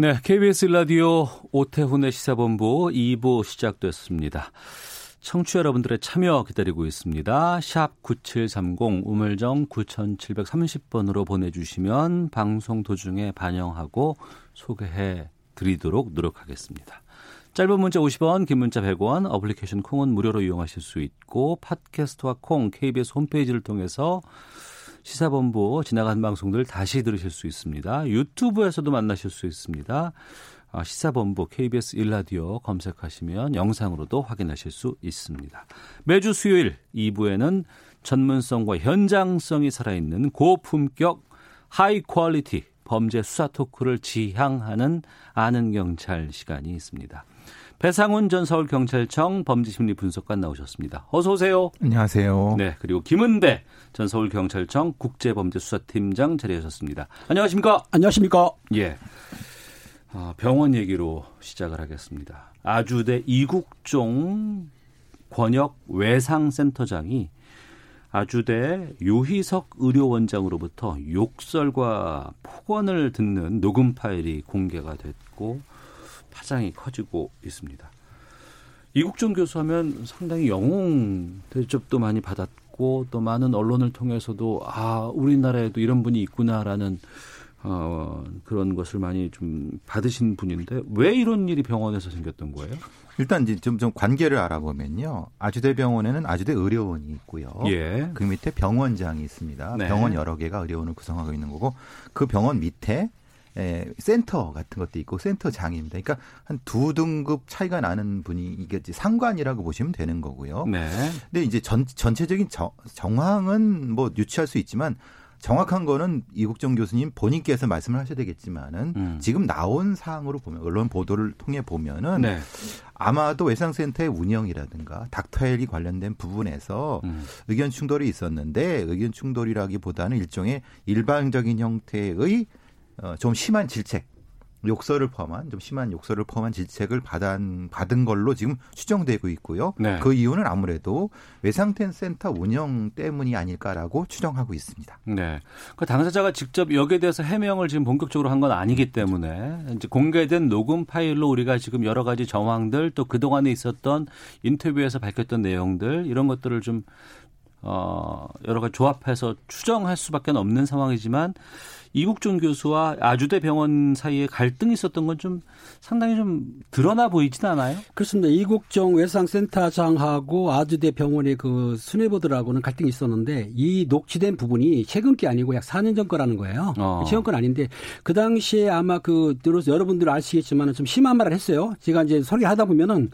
네, KBS 라디오 오태훈의 시사본부 2부 시작됐습니다. 청취 여러분들의 참여 기다리고 있습니다. 샵 9730 우물정 9730번으로 보내주시면 방송 도중에 반영하고 소개해 드리도록 노력하겠습니다. 짧은 문자 50원, 긴 문자 100원, 어플리케이션 콩은 무료로 이용하실 수 있고 팟캐스트와 콩, KBS 홈페이지를 통해서 시사본부 지나간 방송들 다시 들으실 수 있습니다. 유튜브에서도 만나실 수 있습니다. 아, 시사본부 KBS 1라디오 검색하시면 영상으로도 확인하실 수 있습니다. 매주 수요일 2부에는 전문성과 현장성이 살아있는 고품격 high quality 범죄 수사 토크를 지향하는 아는 경찰 시간이 있습니다. 배상훈 전 서울경찰청 범죄심리 분석관 나오셨습니다. 어서 오세요. 안녕하세요. 네, 그리고 김은배 전 서울경찰청 국제범죄수사팀장 자리하셨습니다. 안녕하십니까? 안녕하십니까? 예. 어, 병원 얘기로 시작을 하겠습니다. 아주대 이국종 권역 외상센터장이 아주대 유희석 의료원장으로부터 욕설과 폭언을 듣는 녹음 파일이 공개가 됐고 파장이 커지고 있습니다. 이국종 교수하면 상당히 영웅 대접도 많이 받았고 또 많은 언론을 통해서도 아 우리나라에도 이런 분이 있구나라는 어, 그런 것을 많이 좀 받으신 분인데 왜 이런 일이 병원에서 생겼던 거예요? 일단 이제 좀, 좀 관계를 알아보면요. 아주대 병원에는 아주대 의료원이 있고요. 예. 그 밑에 병원장이 있습니다. 네. 병원 여러 개가 의료원을 구성하고 있는 거고 그 병원 밑에 에, 센터 같은 것도 있고 센터장입니다. 그러니까 한 두 등급 차이가 나는 분이 이게 상관이라고 보시면 되는 거고요. 네. 근데 이제 전, 전체적인 정, 정황은 뭐 유추할 수 있지만 정확한 거는 이국정 교수님 본인께서 말씀을 하셔야 되겠지만은 음. 지금 나온 사항으로 보면 언론 보도를 통해 보면은 네. 아마도 외상센터의 운영이라든가 닥터헬이 관련된 부분에서 음. 의견 충돌이 있었는데 의견 충돌이라기보다는 일종의 일방적인 형태의 어, 좀 심한 질책 욕설을 포함한 좀 심한 욕설을 포함한 질책을 받은 받은 걸로 지금 추정되고 있고요. 네. 그 이유는 아무래도 외상텐 센터 운영 때문이 아닐까라고 추정하고 있습니다. 네. 그 당사자가 직접 여기에 대해서 해명을 지금 본격적으로 한 건 아니기 때문에 이제 공개된 녹음 파일로 우리가 지금 여러 가지 정황들 또 그동안에 있었던 인터뷰에서 밝혔던 내용들 이런 것들을 좀 어, 여러 가지 조합해서 추정할 수밖에 없는 상황이지만 이국종 교수와 아주대 병원 사이에 갈등이 있었던 건 좀 상당히 좀 드러나 보이진 않아요? 그렇습니다. 이국정 외상센터장하고 아주대 병원의 그 수뇌보들하고는 갈등이 있었는데 이 녹취된 부분이 최근 게 아니고 약 4년 전 거라는 거예요. 어. 최근 건 아닌데 그 당시에 아마 그 들어서 여러분들 아시겠지만 좀 심한 말을 했어요. 제가 이제 소개하다 보면은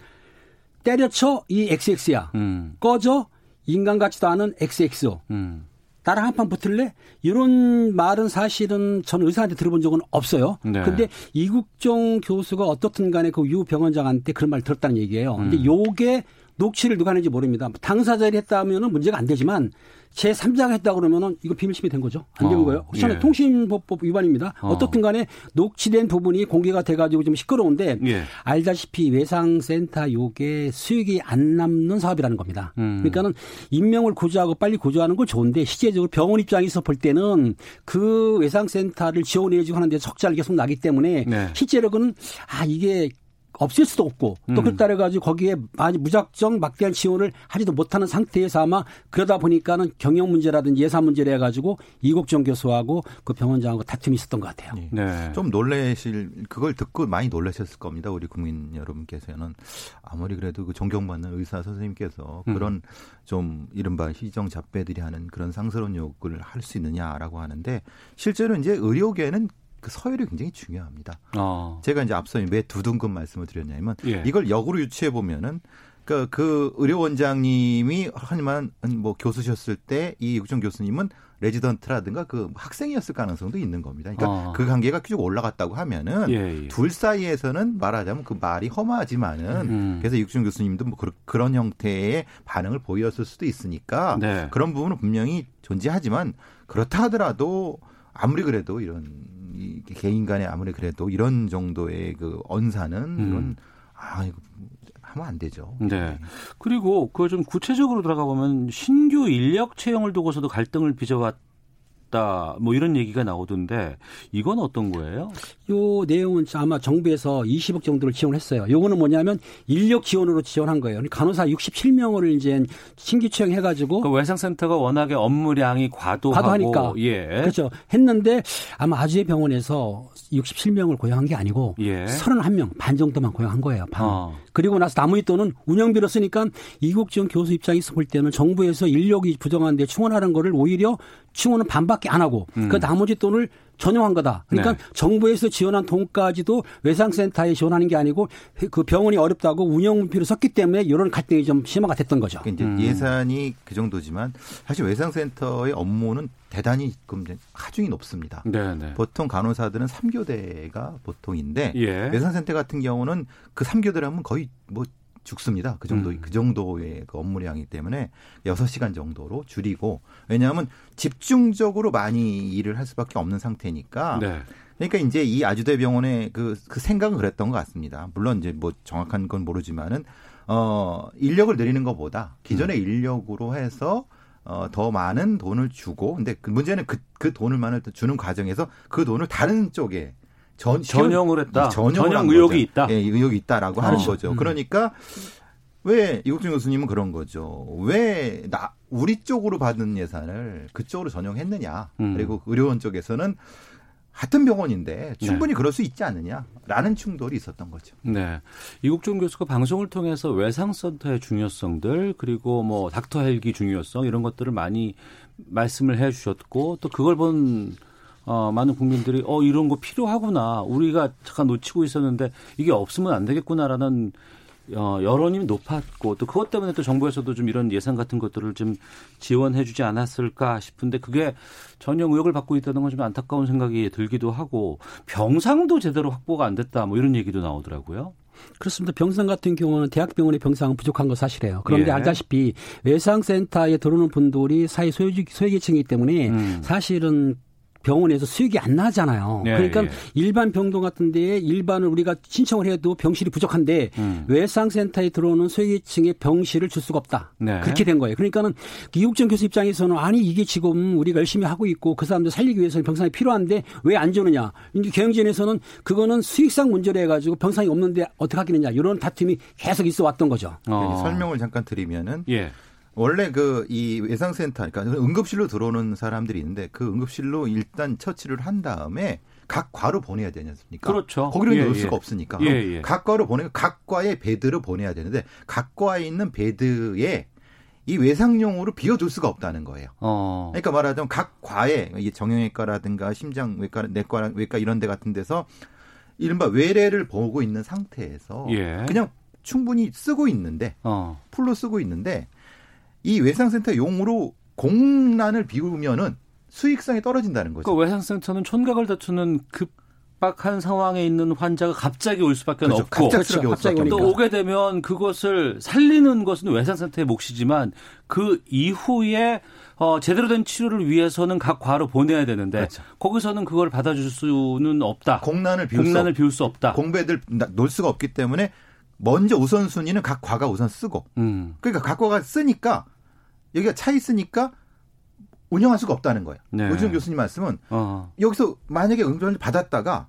때려쳐 이 XX야. 음. 꺼져 인간 같지도 않은 XX. 음. 나랑 한 판 붙을래? 이런 말은 사실은 저는 의사한테 들어본 적은 없어요. 네. 근데 이국종 교수가 어떻든 간에 그 유 병원장한테 그런 말 들었다는 얘기예요. 근데 음. 요게 녹취를 누가 하는지 모릅니다. 당사자들이 했다면은 문제가 안 되지만 제 3자가 했다 그러면은 이거 비밀심이 된 거죠. 안 되는 어, 거예요. 혹시나 예. 통신보법 위반입니다. 어. 어. 떻든 간에 녹취된 부분이 공개가 돼가지고 좀 시끄러운데 예. 알다시피 외상센터 요게 수익이 안 남는 사업이라는 겁니다. 음. 그러니까는 인명을 구조하고 빨리 구조하는 건 좋은데 실제적으로 병원 입장에서 볼 때는 그 외상센터를 지원해주고 하는데 적자를 계속 나기 때문에 네. 실제로는 아 이게 없을 수도 없고 또 음. 그렇다 그래가지고 거기에 많이 무작정 막대한 지원을 하지도 못하는 상태에서 아마 그러다 보니까는 경영 문제라든지 예산 문제를 해가지고 이국정 교수하고 그 병원장하고 다툼이 있었던 것 같아요. 예. 네. 좀 놀라실 그걸 듣고 많이 놀라셨을 겁니다. 우리 국민 여러분께서는 아무리 그래도 그 존경받는 의사 선생님께서 음. 그런 좀 이른바 희정 잡배들이 하는 그런 상스러운 욕을 할 수 있느냐라고 하는데 실제로 이제 의료계는 그 서열이 굉장히 중요합니다. 어. 제가 이제 앞서 왜두 등급 말씀을 드렸냐면 예. 이걸 역으로 유추해 보면은 그러니까 그 의료 원장님이 하지만 뭐 교수셨을 때 이 육정 교수님은 레지던트라든가 그 학생이었을 가능성도 있는 겁니다. 그러니까 어. 그 관계가 쭉 올라갔다고 하면은 예, 예. 둘 사이에서는 말하자면 그 말이 험하지만은 음. 그래서 육중 교수님도 뭐 그런 형태의 반응을 보였을 수도 있으니까 네. 그런 부분은 분명히 존재하지만 그렇다 하더라도 아무리 그래도 이런 이 개인 간에 아무리 그래도 이런 정도의 그 언사는 음. 이건 아 이거 하면 안 되죠. 네. 그리고 그 좀 구체적으로 들어가 보면 신규 인력 채용을 두고서도 갈등을 빚어왔 다. 뭐 이런 얘기가 나오던데 이건 어떤 거예요? 요 내용은 아마 정부에서 20억 정도를 지원했어요. 요거는 뭐냐면 인력 지원으로 지원한 거예요. 그러니까 간호사 67명을 이제 신규 채용해 가지고 그 외상센터가 워낙에 업무량이 과도하고 과도하니까. 예. 그렇죠. 했는데 아마 아주의 병원에서 67명을 고용한 게 아니고 예. 31명 반 정도만 고용한 거예요. 반. 어. 그리고 나서 나머지 돈은 운영비로 쓰니까 이국지원 교수 입장에서 볼 때는 정부에서 인력이 부정한데 충원하는 거를 오히려 충원은 반밖에 안 하고 그 나머지 돈을 전용한 거다. 그러니까 네. 정부에서 지원한 돈까지도 외상센터에 지원하는 게 아니고 그 병원이 어렵다고 운영비로 썼기 때문에 이런 갈등이 좀 심화가 됐던 거죠. 그러니까 이제 음. 예산이 그 정도지만 사실 외상센터의 업무는 대단히 금 하중이 높습니다. 네, 네. 보통 간호사들은 3교대가 보통인데 예. 외상센터 같은 경우는 그 3교대를 하면 거의 뭐 죽습니다. 그 정도 음. 그 정도의 그 업무량이기 때문에 6시간 정도로 줄이고 왜냐하면 집중적으로 많이 일을 할 수밖에 없는 상태니까 네. 그러니까 이제 이 아주대 병원의 그, 그 생각은 그랬던 것 같습니다. 물론 이제 뭐 정확한 건 모르지만은 어 인력을 늘리는 것보다 기존의 인력으로 해서 어, 더 많은 돈을 주고, 근데 그 문제는 그, 그 돈을 많이 주는 과정에서 그 돈을 다른 쪽에 전, 전용을 했다. 전용을 전용 한 의혹이. 있다. 예, 의혹이 있다라고 하는 그렇죠. 거죠. 음. 그러니까 왜 이국준 교수님은 그런 거죠. 왜 나 우리 쪽으로 받은 예산을 그쪽으로 전용했느냐. 음. 그리고 의료원 쪽에서는 같은 병원인데 충분히 그럴 수 있지 않느냐라는 충돌이 있었던 거죠. 네. 이국종 교수가 방송을 통해서 외상센터의 중요성들 그리고 뭐 닥터 헬기 중요성 이런 것들을 많이 말씀을 해 주셨고 또 그걸 본 어, 많은 국민들이 어 이런 거 필요하구나. 우리가 잠깐 놓치고 있었는데 이게 없으면 안 되겠구나라는 어, 여론이 높았고 또 그것 때문에 또 정부에서도 좀 이런 예산 같은 것들을 좀 지원해 주지 않았을까 싶은데 그게 전혀 의혹을 받고 있다는 건 좀 안타까운 생각이 들기도 하고 병상도 제대로 확보가 안 됐다 뭐 이런 얘기도 나오더라고요. 그렇습니다. 병상 같은 경우는 대학병원의 병상은 부족한 건 사실이에요. 그런데 예. 알다시피 외상센터에 들어오는 분들이 사회 소유, 소유계층이기 때문에 음. 사실은 병원에서 수익이 안 나잖아요. 예, 그러니까 예. 일반 병동 같은 데에 일반을 우리가 신청을 해도 병실이 부족한데 음. 외상센터에 들어오는 소유계층의 병실을 줄 수가 없다. 네. 그렇게 된 거예요. 그러니까는 이국정 교수 입장에서는 아니 이게 지금 우리가 열심히 하고 있고 그 사람들 살리기 위해서는 병상이 필요한데 왜 안 주느냐. 이제 경영진에서는 그거는 수익상 문제로 해가지고 병상이 없는데 어떻게 하겠느냐. 이런 다툼이 계속 있어 왔던 거죠. 어. 설명을 잠깐 드리면은 예. 원래 그이 외상센터, 그러니까 응급실로 들어오는 사람들이 있는데 그 응급실로 일단 처치를 한 다음에 각 과로 보내야 되지 않습니까? 그렇죠. 거기로 예, 넣을 예. 수가 없으니까. 예, 예. 각 과로 보내고 각 과의 베드로 보내야 되는데 각 과에 있는 베드에 이 외상용으로 비워둘 수가 없다는 거예요. 어. 그러니까 말하자면 각 과에 정형외과라든가 심장외과, 내과, 외과 이런 데 같은 데서 이른바 외래를 보고 있는 상태에서 예. 그냥 충분히 쓰고 있는데 어. 풀로 쓰고 있는데 이 외상센터 용으로 공란을 비우면은 수익성이 떨어진다는 거죠. 그 외상센터는 촌각을 다투는 급박한 상황에 있는 환자가 갑자기 올 수밖에 그렇죠. 없고 갑작스럽게 그렇죠. 올 수밖에 갑자기 또. 오게 되면 그것을 살리는 것은 외상센터의 몫이지만 그 이후에 어, 제대로 된 치료를 위해서는 각 과로 보내야 되는데 그렇죠. 거기서는 그걸 받아줄 수는 없다. 공란을 비울 수 공란을 없, 비울 수 없다. 공배들 나- 놓을 수가 없기 때문에 먼저 우선순위는 각 과가 우선 쓰고 음. 그러니까 각 과가 쓰니까 여기가 차 있으니까 운영할 수가 없다는 거예요. 네. 오준 교수님 말씀은 어. 여기서 만약에 응급을 받았다가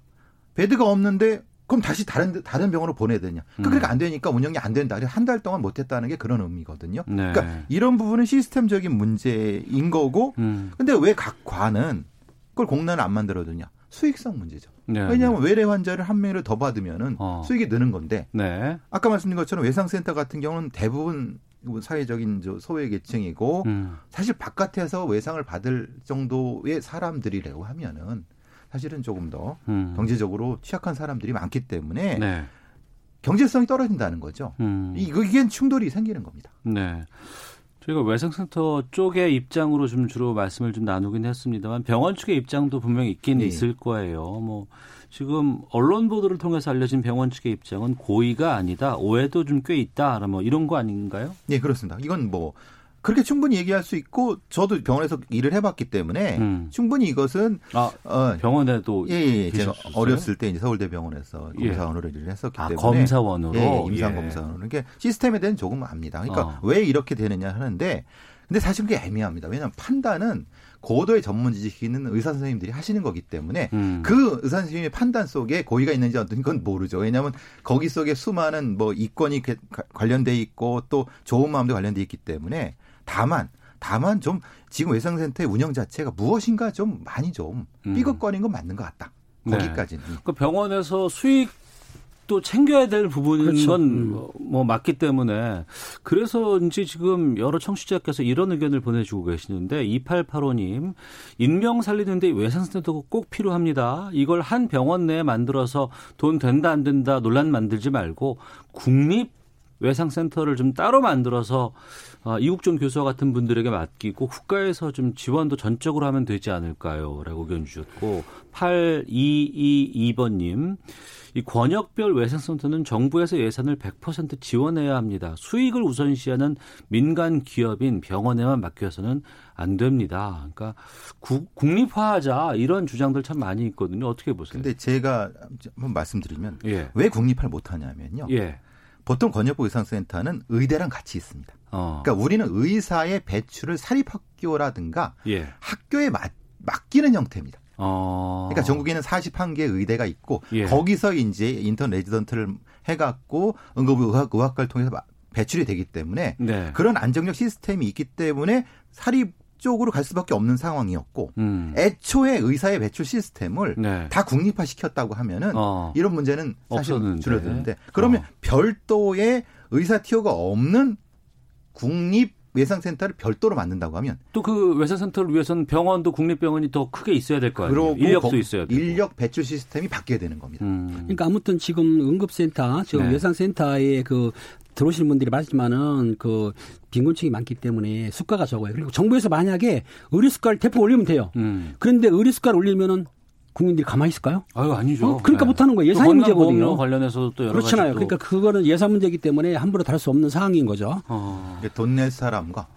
베드가 없는데 그럼 다시 다른 데- 다른 병원으로 보내야 되냐? 음. 그러니까 안 되니까 운영이 안 된다. 한달 동안 못했다는 게 그런 의미거든요. 네. 그러니까 이런 부분은 시스템적인 문제인 거고, 음. 근데 왜 각 과는 그걸 공란을 안 만들어두냐? 수익성 문제죠. 네. 왜냐하면 외래 환자를 한 명을 더 받으면은 어. 수익이 느는 건데 네. 아까 말씀드린 것처럼 외상센터 같은 경우는 대부분 사회적인 저 소외 계층이고 음. 사실 바깥에서 외상을 받을 정도의 사람들이라고 하면은 사실은 조금 더 음. 경제적으로 취약한 사람들이 많기 때문에 네. 경제성이 떨어진다는 거죠. 음. 이거 이게 충돌이 생기는 겁니다. 네. 저희가 외상센터 쪽의 입장으로 좀 주로 말씀을 좀 나누긴 했습니다만 병원 측의 입장도 분명히 있긴 네. 있을 거예요. 뭐 지금 언론 보도를 통해서 알려진 병원 측의 입장은 고의가 아니다, 오해도 좀 꽤 있다, 뭐 이런 거 아닌가요? 네, 그렇습니다. 이건 뭐 그렇게 충분히 얘기할 수 있고 저도 병원에서 일을 해봤기 때문에 음. 충분히 이것은 아 어, 병원에도 예, 예, 예. 제가? 어렸을 때 이제 서울대 병원에서 예. 검사원으로 일을 했었기 아, 때문에 검사원으로? 예, 예, 임상 예. 검사원으로 이게 시스템에 대한 조금 압니다. 그러니까 어. 왜 이렇게 되느냐 하는데 근데 사실 그게 애매합니다. 왜냐하면 판단은 고도의 전문 있는 의사 선생님들이 하시는 거기 때문에 음. 그 의사 선생님의 판단 속에 고의가 있는지 어떤 건 모르죠. 왜냐하면 거기 속에 수많은 뭐 이권이 관련돼 있고 또 좋은 마음도 관련돼 있기 때문에 다만 다만 좀 지금 외상센터의 운영 자체가 무엇인가 좀 많이 좀 음. 삐걱거리는 건 맞는 것 같다. 네. 거기까지는. 그 병원에서 수익 도 챙겨야 될 부분인 그렇죠. 건 음. 뭐 맞기 때문에 그래서인지 지금 여러 청취자께서 이런 의견을 보내주고 계시는데 2885님 인명 살리는데 외상센터가 꼭 필요합니다. 이걸 한 병원 내에 만들어서 돈 된다 안 된다 논란 만들지 말고 국립 외상센터를 좀 따로 만들어서 어, 이국종 교수와 같은 분들에게 맡기고 국가에서 좀 지원도 전적으로 하면 되지 않을까요? 라고 의견 주셨고 8222번님 이 권역별 외상센터는 정부에서 예산을 100% 지원해야 합니다. 수익을 우선시하는 민간 기업인 병원에만 맡겨서는 안 됩니다. 그러니까 국, 국립화하자 이런 주장들 참 많이 있거든요. 어떻게 보세요? 근데 제가 한번 말씀드리면 예. 왜 국립화를 못하냐면요. 예. 보통 권역부 의상센터는 의대랑 같이 있습니다. 어. 그러니까 우리는 의사의 배출을 사립학교라든가 예. 학교에 맡, 맡기는 형태입니다. 어. 그러니까 전국에는 41개 의대가 있고 예. 거기서 이제 인턴 레지던트를 해갖고 응급의학 의학과를 통해서 마- 배출이 되기 때문에 네. 그런 안정적 시스템이 있기 때문에 사립 쪽으로 갈 수밖에 없는 상황이었고 음. 애초에 의사의 배출 시스템을 네. 다 국립화 시켰다고 하면은 어. 이런 문제는 사실 없었는데. 줄어드는데 그러면 어. 별도의 의사 티어가 없는 국립 외상센터를 별도로 만든다고 하면 또 그 외상센터를 위해서는 병원도 국립병원이 더 크게 있어야 될 거 아니에요. 인력도 거- 있어야 되고. 인력 배출 시스템이 바뀌어야 되는 겁니다. 음. 그러니까 아무튼 지금 응급센터, 지금 네. 외상센터에 그 들어오시는 분들이 많지만은 그 빈곤층이 많기 때문에 수가가 적어요. 그리고 정부에서 만약에 의료 수가를 대폭 올리면 돼요. 음. 그런데 의료 수가를 올리면은 국민들이 가만히 있을까요? 아유 아니죠. 어, 그러니까 못하는 거예요. 또 예산이 문제거든요. 관련해서도 또 여러 그렇잖아요. 가지 또 그러니까 그거는 예산 문제이기 때문에 함부로 다룰 수 없는 상황인 거죠. 어. 돈낼 사람과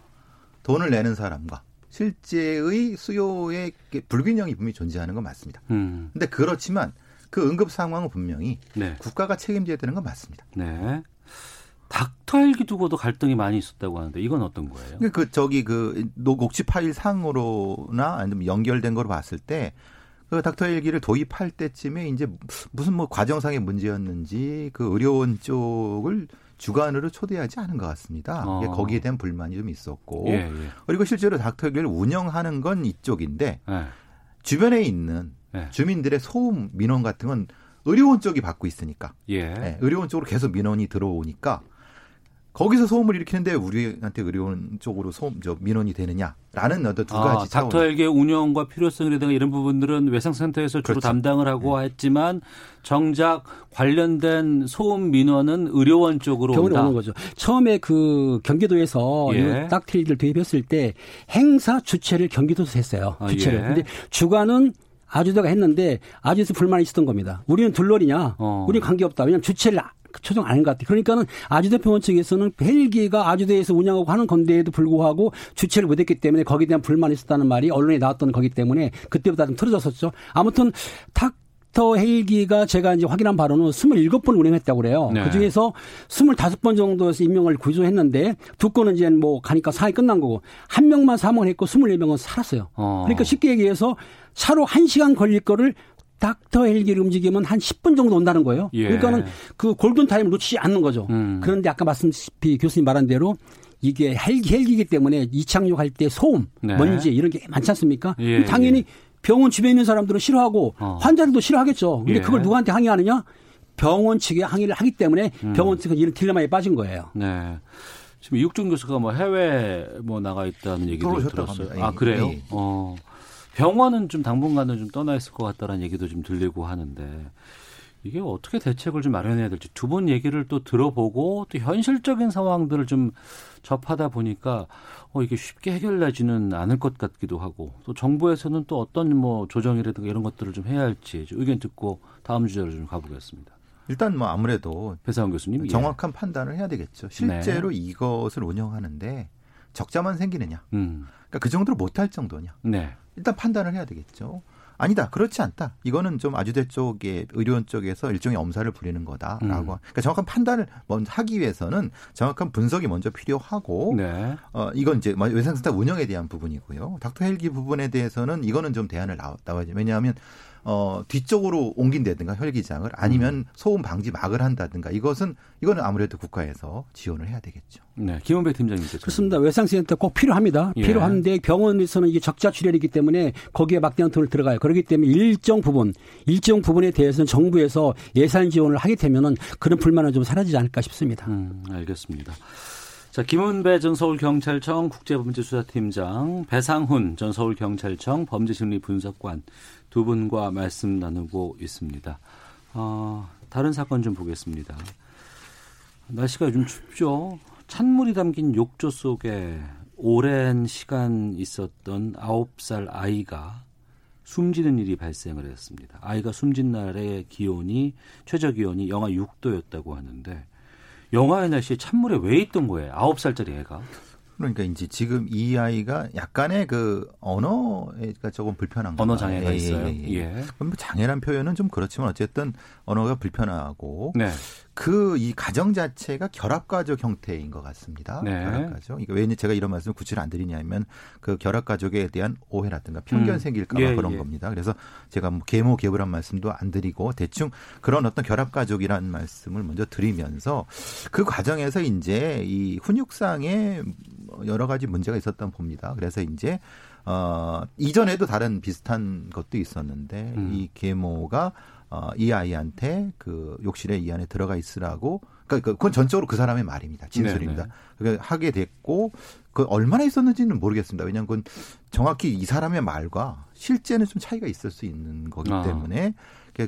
돈을 내는 사람과 실제의 수요의 불균형이 분명히 존재하는 건 맞습니다. 음. 근데 그렇지만 그 응급 상황은 분명히 네. 국가가 책임져야 되는 건 맞습니다. 네. 닥터 헬기 두고도 갈등이 많이 있었다고 하는데 이건 어떤 거예요? 그러니까 그 저기 그 녹취 파일 상으로나 아니면 연결된 거로 봤을 때 그 닥터 헬기를 도입할 때쯤에 이제 무슨 뭐 과정상의 문제였는지 그 의료원 쪽을 주관으로 초대하지 않은 것 같습니다. 어. 거기에 대한 불만이 좀 있었고 예, 예. 그리고 실제로 닥터 헬기를 운영하는 건 이쪽인데 예. 주변에 있는 네. 주민들의 소음 민원 같은 건 의료원 쪽이 받고 있으니까 예. 네, 의료원 쪽으로 계속 민원이 들어오니까 거기서 소음을 일으키는데 우리한테 의료원 쪽으로 소음 저 민원이 되느냐라는 어떤 두 아, 가지 차원. 닥터 헬기의 운영과 필요성이라든가 이런 부분들은 외상센터에서 주로 그렇죠. 담당을 하고 했지만 정작 관련된 소음 민원은 의료원 쪽으로 병원에 온다. 오는 거죠. 처음에 그 경기도에서 예. 딱트리를 도입했을 때 행사 주체를 경기도에서 했어요. 아, 주체를. 예. 근데 주관은 아주대가 했는데 아주에서 불만이 있었던 겁니다. 우리는 둘러리냐? 어. 우리 관계없다. 왜냐하면 주체를 아- 초정 안한것 같아요. 그러니까는 아주대 병원 측에서는 헬기가 아주대에서 운영하고 하는 건데에도 불구하고 주체를 못했기 때문에 거기에 대한 불만이 있었다는 말이 언론에 나왔던 거기 때문에 그때보다 좀 틀어졌었죠. 아무튼 닥터 헬기가 제가 이제 확인한 바로는 27번 운행했다고 그래요. 네. 그 중에서 25번 정도에서 인명을 구조했는데 두 건은 이제 뭐 가니까 상황이 끝난 거고 한 명만 사망을 했고 24명은 살았어요. 어. 그러니까 쉽게 얘기해서 차로 1시간 걸릴 거를 닥터 헬기를 움직이면 한 10분 정도 온다는 거예요. 예. 그러니까는 그 골든 타임을 놓치지 않는 거죠. 음. 그런데 아까 말씀드린 교수님 말한 대로 이게 헬기 헬기이기 때문에 이착륙할 때 소음, 네. 먼지 이런 게 많지 않습니까? 예, 당연히 병원 주변에 있는 사람들은 싫어하고 어. 환자들도 싫어하겠죠. 근데 예. 그걸 누구한테 항의하느냐? 병원 측에 항의를 하기 때문에 음. 병원 측은 이런 딜레마에 빠진 거예요. 네. 지금 이육종 교수가 뭐 해외 뭐 나가 있다는 얘기도 들었어요. 합니다. 아 예, 그래요? 예. 어. 병원은 좀 당분간은 좀 떠나 있을 것 같다라는 얘기도 좀 들리고 하는데 이게 어떻게 대책을 좀 마련해야 될지 두번 얘기를 또 들어보고 또 현실적인 상황들을 좀 접하다 보니까 어 이게 쉽게 해결되지는 않을 것 같기도 하고 또 정부에서는 또 어떤 뭐 조정이라든가 이런 것들을 좀 해야 할지 좀 의견 듣고 다음 주제로 좀 가보겠습니다. 일단 뭐 아무래도 배상훈 교수님 예. 정확한 판단을 해야 되겠죠. 실제로 네. 이것을 운영하는데 적자만 생기느냐? 음. 그러니까 그 정도로 못할 정도냐? 네. 일단 판단을 해야 되겠죠. 아니다, 그렇지 않다. 이거는 좀 아주대 쪽의 의료원 쪽에서 일종의 엄살을 부리는 거다라고. 음. 그러니까 정확한 판단을 먼저 하기 위해서는 정확한 분석이 먼저 필요하고, 네. 어 이건 이제 외상센터 운영에 대한 부분이고요. 닥터 헬기 부분에 대해서는 이거는 좀 대안을 나와, 나와야죠. 왜냐하면 어, 뒤쪽으로 옮긴다든가 혈기장을 아니면 음. 소음 방지 막을 한다든가 이것은 이거는 아무래도 국가에서 지원을 해야 되겠죠. 네. 김원배 팀장님께서. 그렇습니다. 외상센터 꼭 필요합니다. 예. 필요한데 병원에서는 이게 적자 출혈이기 때문에 거기에 막대한 돈을 들어가요. 그렇기 때문에 일정 부분, 일정 부분에 대해서는 정부에서 예산 지원을 하게 되면은 그런 불만은 좀 사라지지 않을까 싶습니다. 음, 알겠습니다. 자, 김은배 전 서울경찰청 국제범죄수사팀장, 배상훈 전 서울경찰청 범죄심리분석관 두 분과 말씀 나누고 있습니다. 어, 다른 사건 좀 보겠습니다. 날씨가 요즘 춥죠. 찬물이 담긴 욕조 속에 오랜 시간 있었던 9살 아이가 숨지는 일이 발생을 했습니다. 아이가 숨진 날의 기온이 최저 기온이 영하 6도였다고 하는데 영하의 날씨에 찬물에 왜 있던 거예요? 9살짜리 애가. 그러니까 이제 지금 이 아이가 약간의 그 언어가 조금 불편한 언어 거 장애가 있어요. 예. 뭐 장애란 표현은 좀 그렇지만 어쨌든 언어가 불편하고 네. 그 이 가정 자체가 결합가족 형태인 것 같습니다. 네. 결합가족. 그러니까 왜 제가 이런 말씀을 구체를 안 드리냐면 그 결합가족에 대한 오해라든가 편견 음. 생길까봐 예, 그런 예. 겁니다. 그래서 제가 뭐 계모 계부란 말씀도 안 드리고 대충 그런 어떤 결합가족이라는 말씀을 먼저 드리면서 그 과정에서 이제 이 훈육상에 여러 가지 문제가 있었던 봅니다. 그래서 이제 어 이전에도 다른 비슷한 것도 있었는데 음. 이 계모가 어, 이 아이한테 그 욕실에 이 안에 들어가 있으라고 그러니까 그건 전적으로 그 사람의 말입니다. 진술입니다. 네네. 그러니까 하게 됐고 그 얼마나 있었는지는 모르겠습니다. 왜냐하면 그건 정확히 이 사람의 말과 실제는 좀 차이가 있을 수 있는 거기 아. 때문에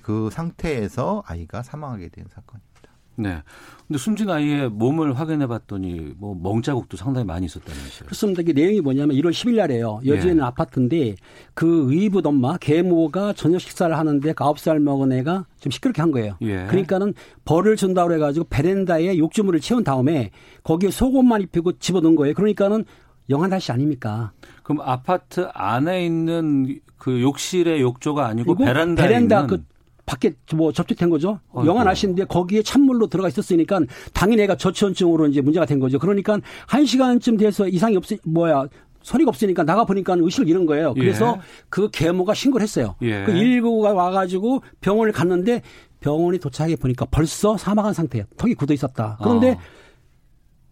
그 상태에서 아이가 사망하게 된 사건입니다. 네. 근데 숨진 아이의 몸을 확인해 봤더니 뭐 멍자국도 상당히 많이 있었다면서요. 그렇습니다. 이게 내용이 뭐냐면 1월 10일 날에요. 여주에 있는 예. 아파트인데 그 의붓 엄마 계모가 저녁 식사를 하는데 그 9살 먹은 애가 좀 시끄럽게 한 거예요. 예. 그러니까는 벌을 준다고 해 가지고 베란다에 욕조물을 채운 다음에 거기에 속옷만 입히고 집어넣은 거예요. 그러니까는 영한 날씨 아닙니까? 그럼 아파트 안에 있는 그 욕실의 욕조가 아니고 베란다에 베란다 있는 그 밖에 뭐 접촉된 거죠. 아이고. 영하 날씨인데 거기에 찬물로 들어가 있었으니까 당연히 애가 저체온증으로 이제 문제가 된 거죠. 그러니까 한 시간쯤 돼서 이상이 없으 뭐야 소리가 없으니까 나가 보니까 의식을 잃은 거예요. 그래서 예. 그 계모가 신고를 했어요. 예. 그 119가 와가지고 병원을 갔는데 병원이 도착해 보니까 벌써 사망한 상태예요. 턱이 굳어 있었다. 그런데 아.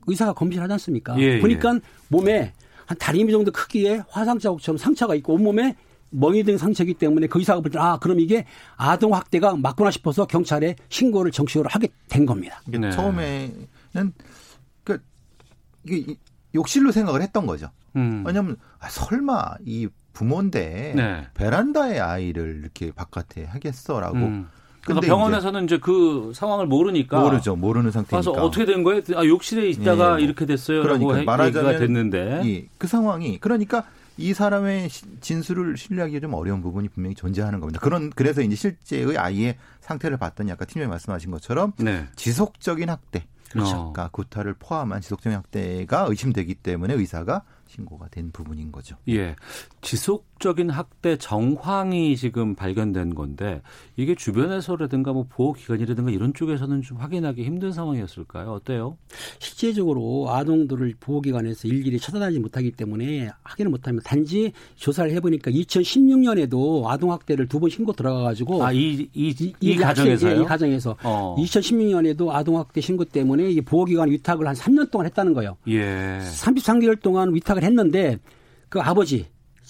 의사가 검진을 하지 않습니까? 예, 예. 보니까 몸에 한 다리 미 정도 크기의 화상 자국처럼 상처가 있고 온몸에 멍이 든 상처이기 때문에 그 의사가 볼 때, 아, 그럼 이게 아동 학대가 맞구나 싶어서 경찰에 신고를 정식으로 하게 된 겁니다. 네. 처음에는 그 이게 욕실로 생각을 했던 거죠. 음. 왜냐하면 아, 설마 이 부모인데 네. 베란다에 아이를 이렇게 바깥에 하겠어라고 음. 그래서 근데 병원에서는 이제, 그 상황을 모르니까 모르죠 모르는 상태니까 가서 어떻게 된 거예요? 아 욕실에 있다가 예, 뭐. 이렇게 됐어요라고 그러니까 해- 말하자면 됐는데 예, 그 상황이 그러니까 이 사람의 시- 진술을 신뢰하기 좀 어려운 부분이 분명히 존재하는 겁니다. 그런 그래서 이제 실제의 아이의 상태를 봤더니 아까 팀장님 말씀하신 것처럼 네. 지속적인 학대, 그렇죠. 그러니까 구타를 포함한 지속적인 학대가 의심되기 때문에 의사가 신고가 된 부분인 거죠. 예. 지속 적인 학대 정황이 지금 발견된 건데 이게 주변에서라든가 뭐 보호기관이라든가 이런 쪽에서는 좀 확인하기 힘든 상황이었을까요? 어때요? 실제적으로 아동들을 보호기관에서 일일이 찾아다니지 못하기 때문에 확인을 못하면 단지 조사를 해보니까 2016년에도 아동학대를 두 번 신고 들어가가지고 아, 이, 이, 이, 이 가정에서요? 예, 이 가정에서 어. 2016년에도 아동학대 신고 때문에 이 보호기관 위탁을 한 3년 동안 했다는 거예요. 예. 33개월 동안 위탁을 했는데 그 아버지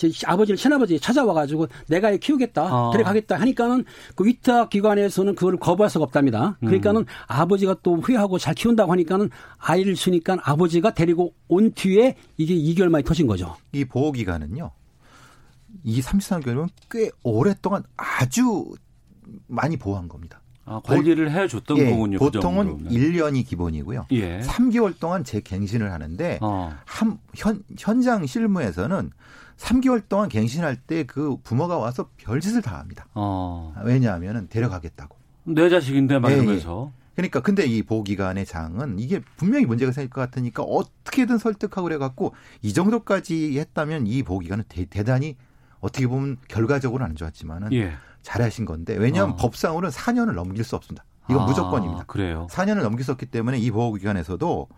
제 아버지를 친아버지 찾아와가지고 내가 애 키우겠다 어. 데려가겠다 하니까는 그 위탁 기관에서는 그걸 거부할 수가 없답니다. 음. 그러니까는 아버지가 또 후회하고 잘 키운다고 하니까는 아이를 주니까 아버지가 데리고 온 뒤에 이게 2개월 만에 터진 거죠. 이 보호 기간은요. 이 33개월은 꽤 오랫동안 아주 많이 보호한 겁니다. 아, 관리를 해 줬던 예, 거군요. 그 보통은 정도면. 1년이 기본이고요. 예. 3개월 동안 재갱신을 하는데 어. 한, 현, 현장 실무에서는 3개월 동안 갱신할 때 그 부모가 와서 별짓을 다 합니다. 어. 왜냐하면 데려가겠다고. 내 자식인데 막 예, 예. 그러니까 근데 이 보기관의 장은 이게 분명히 문제가 생길 것 같으니까 어떻게든 설득하고 그래갖고 이 정도까지 했다면 이 보기관은 대, 대단히 어떻게 보면 결과적으로는 안 좋았지만은 예. 잘하신 건데 왜냐하면 어. 법상으로는 4년을 넘길 수 없습니다. 이건 아, 무조건입니다. 그래요. 4년을 넘길 수 없기 때문에 이 보호기관에서도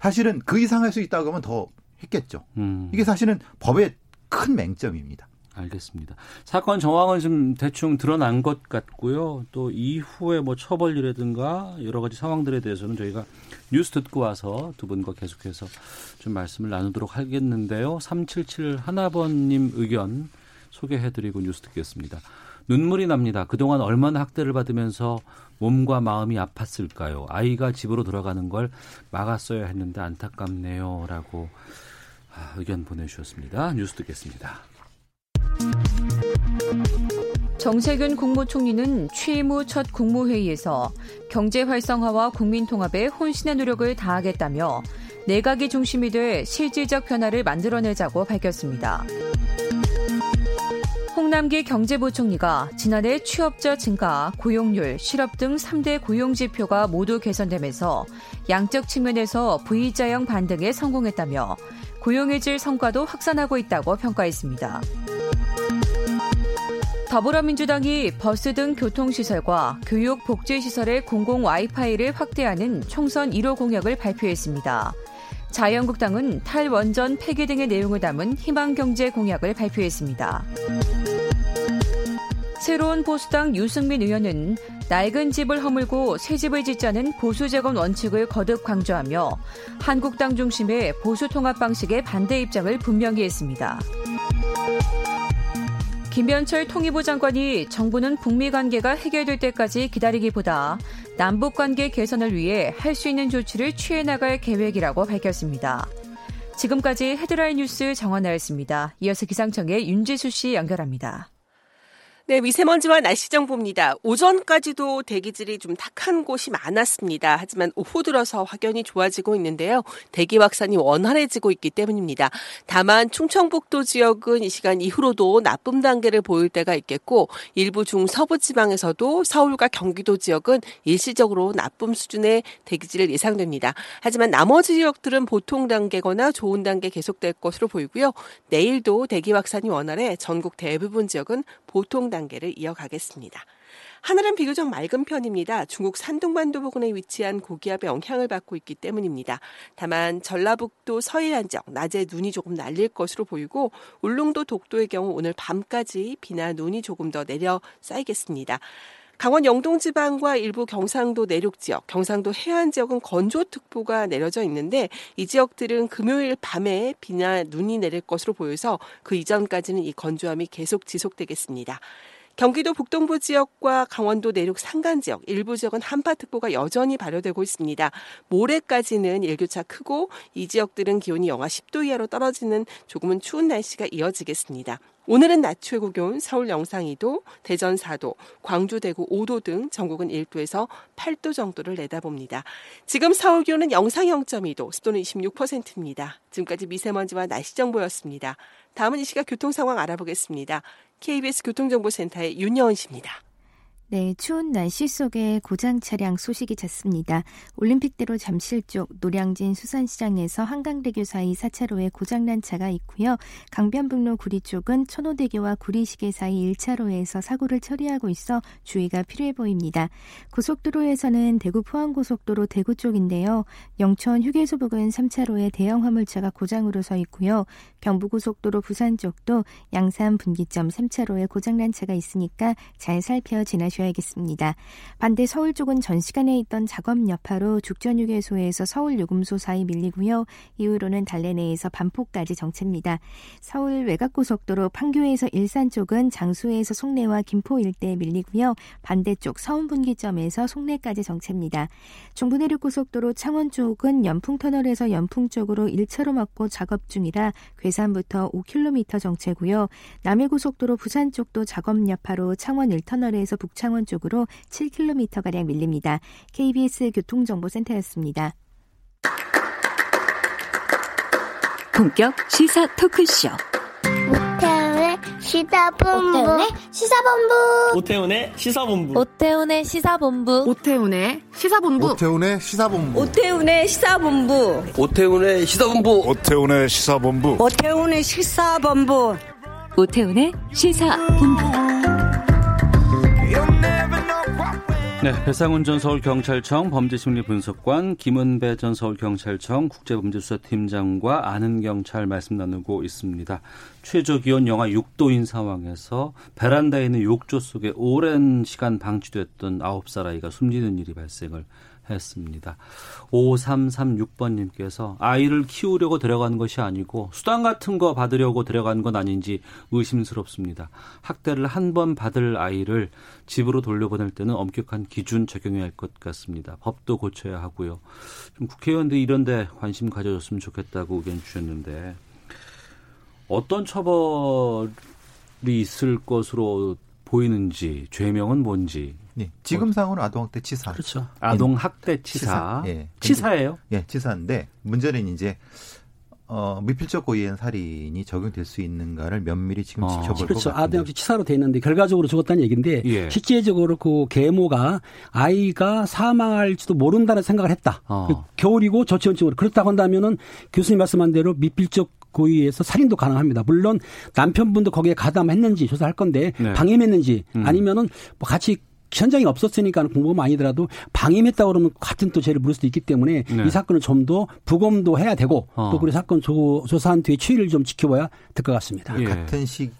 사실은 그 이상 할 수 있다고 하면 더 했겠죠. 음. 이게 사실은 법의 큰 맹점입니다. 알겠습니다. 사건 정황은 좀 대충 드러난 것 같고요. 또 이후에 뭐 처벌이라든가 여러 가지 상황들에 대해서는 저희가 뉴스 듣고 와서 두 분과 계속해서 좀 말씀을 나누도록 하겠는데요. 377 하나번님 의견 소개해드리고 뉴스 듣겠습니다. 눈물이 납니다. 그동안 얼마나 학대를 받으면서 몸과 마음이 아팠을까요? 아이가 집으로 돌아가는 걸 막았어야 했는데 안타깝네요. 라고 아, 의견 보내주셨습니다. 뉴스 듣겠습니다. 정세균 국무총리는 취임 후 첫 국무회의에서 경제 활성화와 국민 통합에 혼신의 노력을 다하겠다며 내각이 중심이 돼 실질적 변화를 만들어내자고 밝혔습니다. 홍남기 경제부총리가 지난해 취업자 증가, 고용률, 실업 등 3대 고용 지표가 모두 개선되면서 양적 측면에서 V자형 반등에 성공했다며 고용의 질 성과도 확산하고 있다고 평가했습니다. 더불어민주당이 버스 등 교통시설과 교육 복지시설의 공공 와이파이를 확대하는 총선 1호 공약을 발표했습니다. 자유한국당은 탈원전 폐기 등의 내용을 담은 희망경제 공약을 발표했습니다. 새로운 보수당 유승민 의원은 낡은 집을 허물고 새 집을 짓자는 보수 재건 원칙을 거듭 강조하며 한국당 중심의 보수 통합 방식에 반대 입장을 분명히 했습니다. 김현철 통일부 장관이 정부는 북미 관계가 해결될 때까지 기다리기보다 남북 관계 개선을 위해 할 수 있는 조치를 취해 나갈 계획이라고 밝혔습니다. 지금까지 헤드라인 뉴스 정원나였습니다. 이어서 기상청의 윤지수 씨 연결합니다. 네, 미세먼지와 날씨 정보입니다. 오전까지도 대기질이 좀 탁한 곳이 많았습니다. 하지만 오후 들어서 확연히 좋아지고 있는데요. 대기 확산이 원활해지고 있기 때문입니다. 다만 충청북도 지역은 이 시간 이후로도 나쁨 단계를 보일 때가 있겠고 일부 중서부 지방에서도 서울과 경기도 지역은 일시적으로 나쁨 수준의 대기질을 예상됩니다. 하지만 나머지 지역들은 보통 단계거나 좋은 단계 계속될 것으로 보이고요. 내일도 대기 확산이 원활해 전국 대부분 지역은 보통 단계를 이어가겠습니다. 하늘은 비교적 맑은 편입니다. 중국 산둥반도 부근에 위치한 고기압의 영향을 받고 있기 때문입니다. 다만 전라북도 서해안 지역 낮에 눈이 조금 날릴 것으로 보이고 울릉도 독도의 경우 오늘 밤까지 비나 눈이 조금 더 내려 쌓이겠습니다. 강원 영동 지방과 일부 경상도 내륙 지역, 경상도 해안 지역은 건조특보가 내려져 있는데 이 지역들은 금요일 밤에 비나 눈이 내릴 것으로 보여서 그 이전까지는 이 건조함이 계속 지속되겠습니다. 경기도 북동부 지역과 강원도 내륙 산간 지역, 일부 지역은 한파특보가 여전히 발효되고 있습니다. 모레까지는 일교차 크고 이 지역들은 기온이 영하 10도 이하로 떨어지는 조금은 추운 날씨가 이어지겠습니다. 오늘은 낮 최고 기온 서울 영상 2도, 대전 4도, 광주 대구 5도 등 전국은 1도에서 8도 정도를 내다봅니다. 지금 서울 기온은 영상 0.2도, 습도는 26%입니다. 지금까지 미세먼지와 날씨 정보였습니다. 다음은 이 시각 교통 상황 알아보겠습니다. KBS 교통정보센터의 윤여은 씨입니다. 네, 추운 날씨 속에 고장 차량 소식이 잦습니다. 올림픽대로 잠실 쪽 노량진 수산시장에서 한강대교 사이 4차로에 고장난 차가 있고요. 강변북로 구리 쪽은 천호대교와 구리시계 사이 1차로에서 사고를 처리하고 있어 주의가 필요해 보입니다. 고속도로에서는 대구 포항고속도로 대구 쪽인데요. 영천 휴게소 부근 3차로에 대형 화물차가 고장으로 서 있고요. 경부고속도로 부산 쪽도 양산 분기점 3차로에 고장난 차가 있으니까 잘 살펴 지나셔야 주셔야겠습니다. 반대 서울 쪽은 전 시간에 있던 작업 여파로 죽전휴게소에서 서울 요금소 사이 밀리고요. 이후로는 달래내에서 반포까지 정체입니다. 서울 외곽고속도로 판교에서 일산 쪽은 장수에서 송내와 김포 일대 밀리고요. 반대쪽 서운분기점에서 송내까지 정체입니다. 중부내륙고속도로 창원 쪽은 연풍터널에서 연풍 쪽으로 1차로 막고 작업 중이라 괴산부터 5km 정체고요. 남해고속도로 부산 쪽도 작업 여파로 창원 1터널에서 북창 회 창원 쪽으로 7km가량 밀립니다. KBS 교통정보센터였습니다. 본격 시사 토크쇼. 오태훈의 시사본부. 오태훈의 시사본부. 오태훈의 시사본부. 오태훈의 시사본부. 오태훈의 시사본부. 오태훈의 시사본부. 오태훈의 시사본부. 오태훈의 시사본부. 오태훈의 시사본부. 오태훈의 시사본부. 오태훈의 시사본부. 네, 배상훈 전 서울경찰청 범죄심리분석관, 김은배 전 서울경찰청 국제범죄수사팀장과 아는 경찰 말씀 나누고 있습니다. 최저 기온 영하 6도인 상황에서 베란다에 있는 욕조 속에 오랜 시간 방치됐던 9살 아이가 숨지는 일이 발생을 했습니다. 5336번님께서 아이를 키우려고 데려간 것이 아니고 수당 같은 거 받으려고 데려간 건 아닌지 의심스럽습니다. 학대를 한 번 받을 아이를 집으로 돌려보낼 때는 엄격한 기준 적용해야 할 것 같습니다. 법도 고쳐야 하고요. 좀 국회의원들이 이런 데 관심 가져줬으면 좋겠다고 의견 주셨는데 어떤 처벌이 있을 것으로 보이는지 죄명은 뭔지 네, 지금 상황은 아동학대 치사. 그렇죠. 아동학대 치사. 치사. 예. 치사예요? 예, 치사인데 문제는 이제 어, 미필적 고의한 살인이 적용될 수 있는가를 면밀히 지금 어. 지켜볼 그렇죠. 것 같아요. 아동학대 치사로 돼 있는데 결과적으로 죽었다는 얘기인데 예. 실제적으로 그 계모가 아이가 사망할지도 모른다는 생각을 했다. 어. 겨울이고 저체온증으로 그렇다고 한다면은 교수님 말씀한 대로 미필적 고의에서 살인도 가능합니다. 물론 남편분도 거기에 가담했는지 조사할 건데 네. 방임했는지 음. 아니면은 뭐 같이 현장에 없었으니까 공범 아니더라도 방임했다 그러면 같은 또 죄를 물을 수도 있기 때문에 네. 이 사건을 좀 더 부검도 해야 되고 어. 또 그리고 사건 조, 조사한 뒤에 추이를 좀 지켜봐야 될 것 같습니다. 예. 같은 시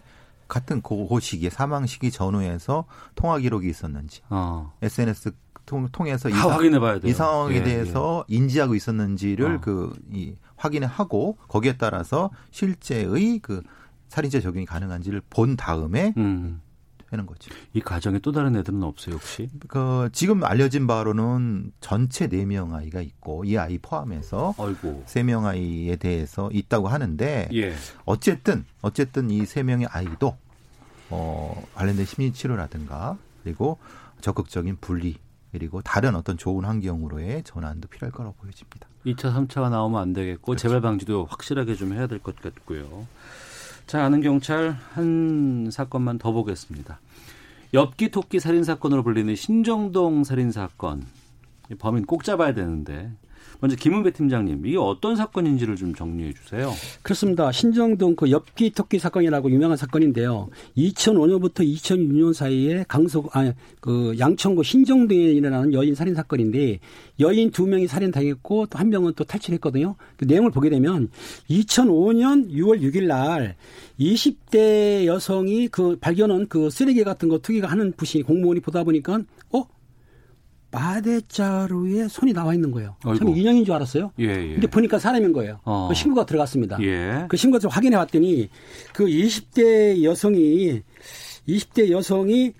같은 그 시기에 사망 시기 전후에서 통화 기록이 있었는지 어. SNS 통, 통해서 이, 확인해 봐야 돼요. 이 상황에 예, 대해서 예. 인지하고 있었는지를 어. 그 이, 확인을 하고 거기에 따라서 실제의 그 살인죄 적용이 가능한지를 본 다음에 음. 하는 거죠. 이 가정에 또 다른 애들은 없어요, 혹시? 그 지금 알려진 바로는 전체 4명 아이가 있고 이 아이 포함해서 아이고. 3명 아이에 대해서 있다고 하는데 예. 어쨌든 어쨌든 이 3명의 아이도 어 관련된 심리 치료라든가 그리고 적극적인 분리 그리고 다른 어떤 좋은 환경으로의 전환도 필요할 거라고 보여집니다. 2차, 3차가 나오면 안 되겠고 그렇죠. 재발 방지도 확실하게 좀 해야 될 것 같고요. 자, 아는 경찰 한 사건만 더 보겠습니다. 엽기 토끼 살인 사건으로 불리는 신정동 살인 사건. 범인 꼭 잡아야 되는데 먼저 김은배 팀장님, 이게 어떤 사건인지를 좀 정리해 주세요. 그렇습니다. 신정동 그 엽기 토끼 사건이라고 유명한 사건인데요. 2005년부터 2006년 사이에 강서 아니 그 양천구 신정동에 일어나는 여인 살인 사건인데 여인 두 명이 살인 당했고 또 한 명은 또 탈출했거든요. 그 내용을 보게 되면 2005년 6월 6일 날 20대 여성이 그 발견한 그 쓰레기 같은 거 투기가 하는 부시 공무원이 보다 보니까 어 마대자루에 손이 나와 있는 거예요. 처음에 인형인 줄 알았어요. 예, 예. 근데 보니까 사람인 거예요. 어. 그 신고가 들어갔습니다. 예. 그 신고를 확인해 봤더니 그 20대 여성이 20대 여성이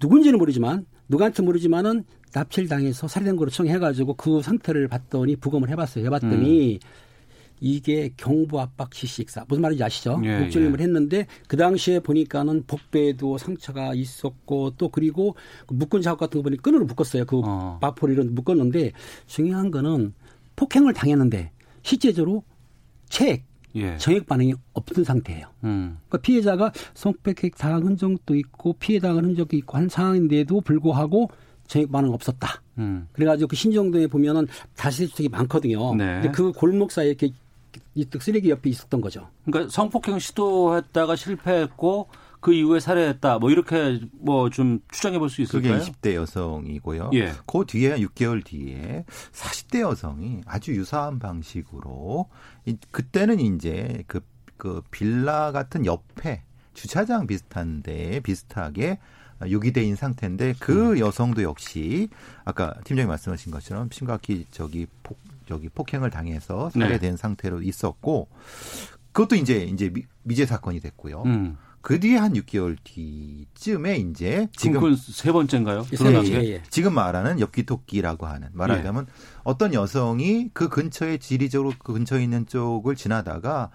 누군지는 모르지만 누구한테 모르지만은 납치를 당해서 살해된 거로 청해가지고 그 상태를 봤더니 부검을 해봤어요. 해봤더니 음. 이게 경부 압박 실식사 무슨 말인지 아시죠? 예, 목줄림을 예. 했는데 그 당시에 보니까는 복배에도 상처가 있었고 또 그리고 그 묶은 작업 같은 거 보니 끈으로 묶었어요. 그 어. 마포리로 묶었는데 중요한 거는 폭행을 당했는데 실제적으로 체액 예. 정액 반응이 없던 상태예요. 음. 그러니까 피해자가 성폭행 당한 흔적도 있고 피해 당한 흔적도 있고 한 상황인데도 불구하고 정액 반응 없었다. 음. 그래가지고 그 신정동에 보면은 다시 주택이 많거든요. 네. 근데 그 골목 사이에 이렇게 이뚝 쓰레기 옆에 있었던 거죠. 그러니까 성폭행 시도했다가 실패했고 그 이후에 살해했다. 뭐 이렇게 뭐 좀 추정해 볼 수 있을까요? 그게 20대 여성이고요. 예. 그 뒤에 6개월 뒤에 40대 여성이 아주 유사한 방식으로 그때는 이제 그, 그 빌라 같은 옆에 주차장 비슷한 데 비슷하게 유기대인 상태인데 그 음. 여성도 역시 아까 팀장님 말씀하신 것처럼 심각히 저기 폭 저기 폭행을 당해서 살해된 네. 상태로 있었고 그것도 이제 이제 미제 사건이 됐고요. 음. 그 뒤에 한 6개월 뒤쯤에 이제 지금 세 번째인가요? 드러난 게 예, 예. 지금 말하는 엽기토끼라고 하는 말하자면 예. 어떤 여성이 그 근처에 지리적으로 그 근처에 있는 쪽을 지나다가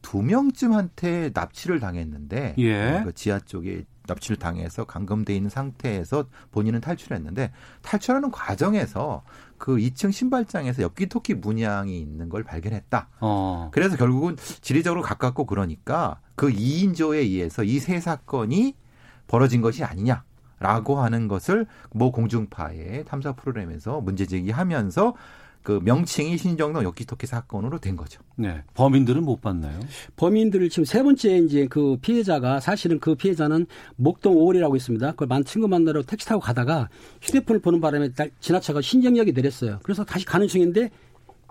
두 명쯤한테 납치를 당했는데 예. 그 지하 쪽에 납치를 당해서 감금돼 있는 상태에서 본인은 탈출했는데 탈출하는 과정에서 그 2층 신발장에서 엽기토끼 문양이 있는 걸 발견했다. 어. 그래서 결국은 지리적으로 가깝고 그러니까 그 2인조에 의해서 이 세 사건이 벌어진 것이 아니냐 라고 하는 것을 모 공중파의 탐사 프로그램에서 문제 제기하면서 그 명칭이 신정동 엽기토끼 사건으로 된 거죠. 네. 범인들은 못 봤나요? 범인들을 지금 세 번째 이제 그 피해자가 사실은 그 피해자는 목동 5월이라고 있습니다. 그걸 만 친구 만나러 택시 타고 가다가 휴대폰을 보는 바람에 지나쳐가 신정역이 내렸어요. 그래서 다시 가는 중인데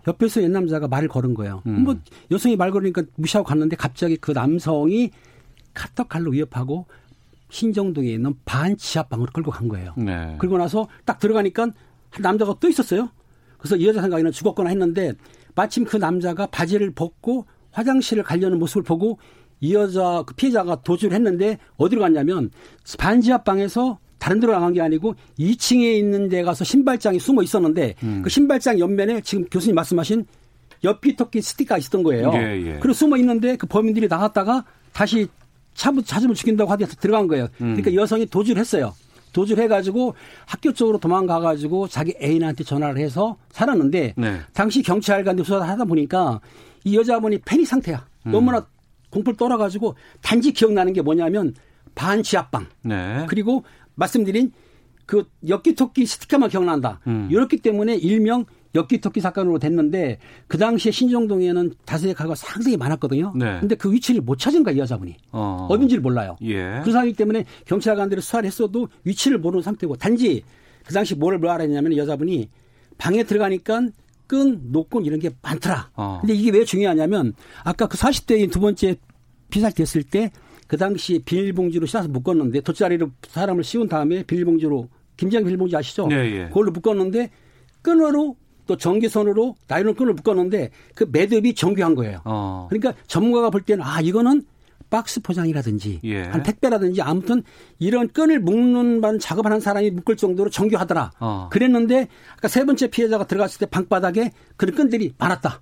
옆에서 옛 남자가 말을 걸은 거예요. 음. 뭐 여성이 말 걸으니까 무시하고 갔는데 갑자기 그 남성이 카터칼로 위협하고 신정동에 있는 반 지하 방으로 끌고 간 거예요. 네. 그리고 나서 딱 들어가니까 한 남자가 또 있었어요. 그래서 이 여자 생각에는 죽었거나 했는데 마침 그 남자가 바지를 벗고 화장실을 가려는 모습을 보고 이 여자 그 피해자가 도주를 했는데 어디로 갔냐면 반지하방에서 다른 데로 나간 게 아니고 2층에 있는 데 가서 신발장이 숨어 있었는데 음. 그 신발장 옆면에 지금 교수님 말씀하신 엽기토끼 스티커가 있었던 거예요. 예, 예. 그리고 숨어 있는데 그 범인들이 나갔다가 다시 차부 찾으면 죽인다고 하더니 들어간 거예요. 음. 그러니까 여성이 도주를 했어요. 도주를 해가지고 학교 쪽으로 도망가가지고 자기 애인한테 전화를 해서 살았는데 네. 당시 경찰관들 수사를 하다 보니까 이 여자분이 패닉 상태야. 음. 너무나 공포를 떨어가지고 단지 기억나는 게 뭐냐면 반지하방 네. 그리고 말씀드린 그 엽기토끼 스티커만 기억난다. 음. 이렇기 때문에 일명 엽기토끼 사건으로 됐는데 그 당시에 신정동에는 다수의 가구가 상당히 많았거든요. 네. 근데 그 위치를 못 찾은 거야 이 여자분이. 어. 어딘지를 몰라요. 예. 그 상황이기 때문에 경찰관들이 수사를 했어도 위치를 모르는 상태고 단지 그 당시 뭐를 뭐 알았냐면 여자분이 방에 들어가니까 끈, 노끈 이런 게 많더라. 어. 근데 이게 왜 중요하냐면 아까 그 40대인 두 번째 피살 됐을 때 그 당시 비닐봉지로 씌워서 묶었는데 돗자리로 사람을 씌운 다음에 비닐봉지로 김장 비닐봉지 아시죠? 예, 예. 그걸로 묶었는데 끈으로 또 전기선으로 나이론 끈을 묶었는데 그 매듭이 정교한 거예요. 어. 그러니까 전문가가 볼 때는 아 이거는 박스 포장이라든지 예. 한 택배라든지 아무튼 이런 끈을 묶는 반 작업을 하는 사람이 묶을 정도로 정교하더라. 어. 그랬는데 아까 세 번째 피해자가 들어갔을 때 방바닥에 그런 끈들이 많았다.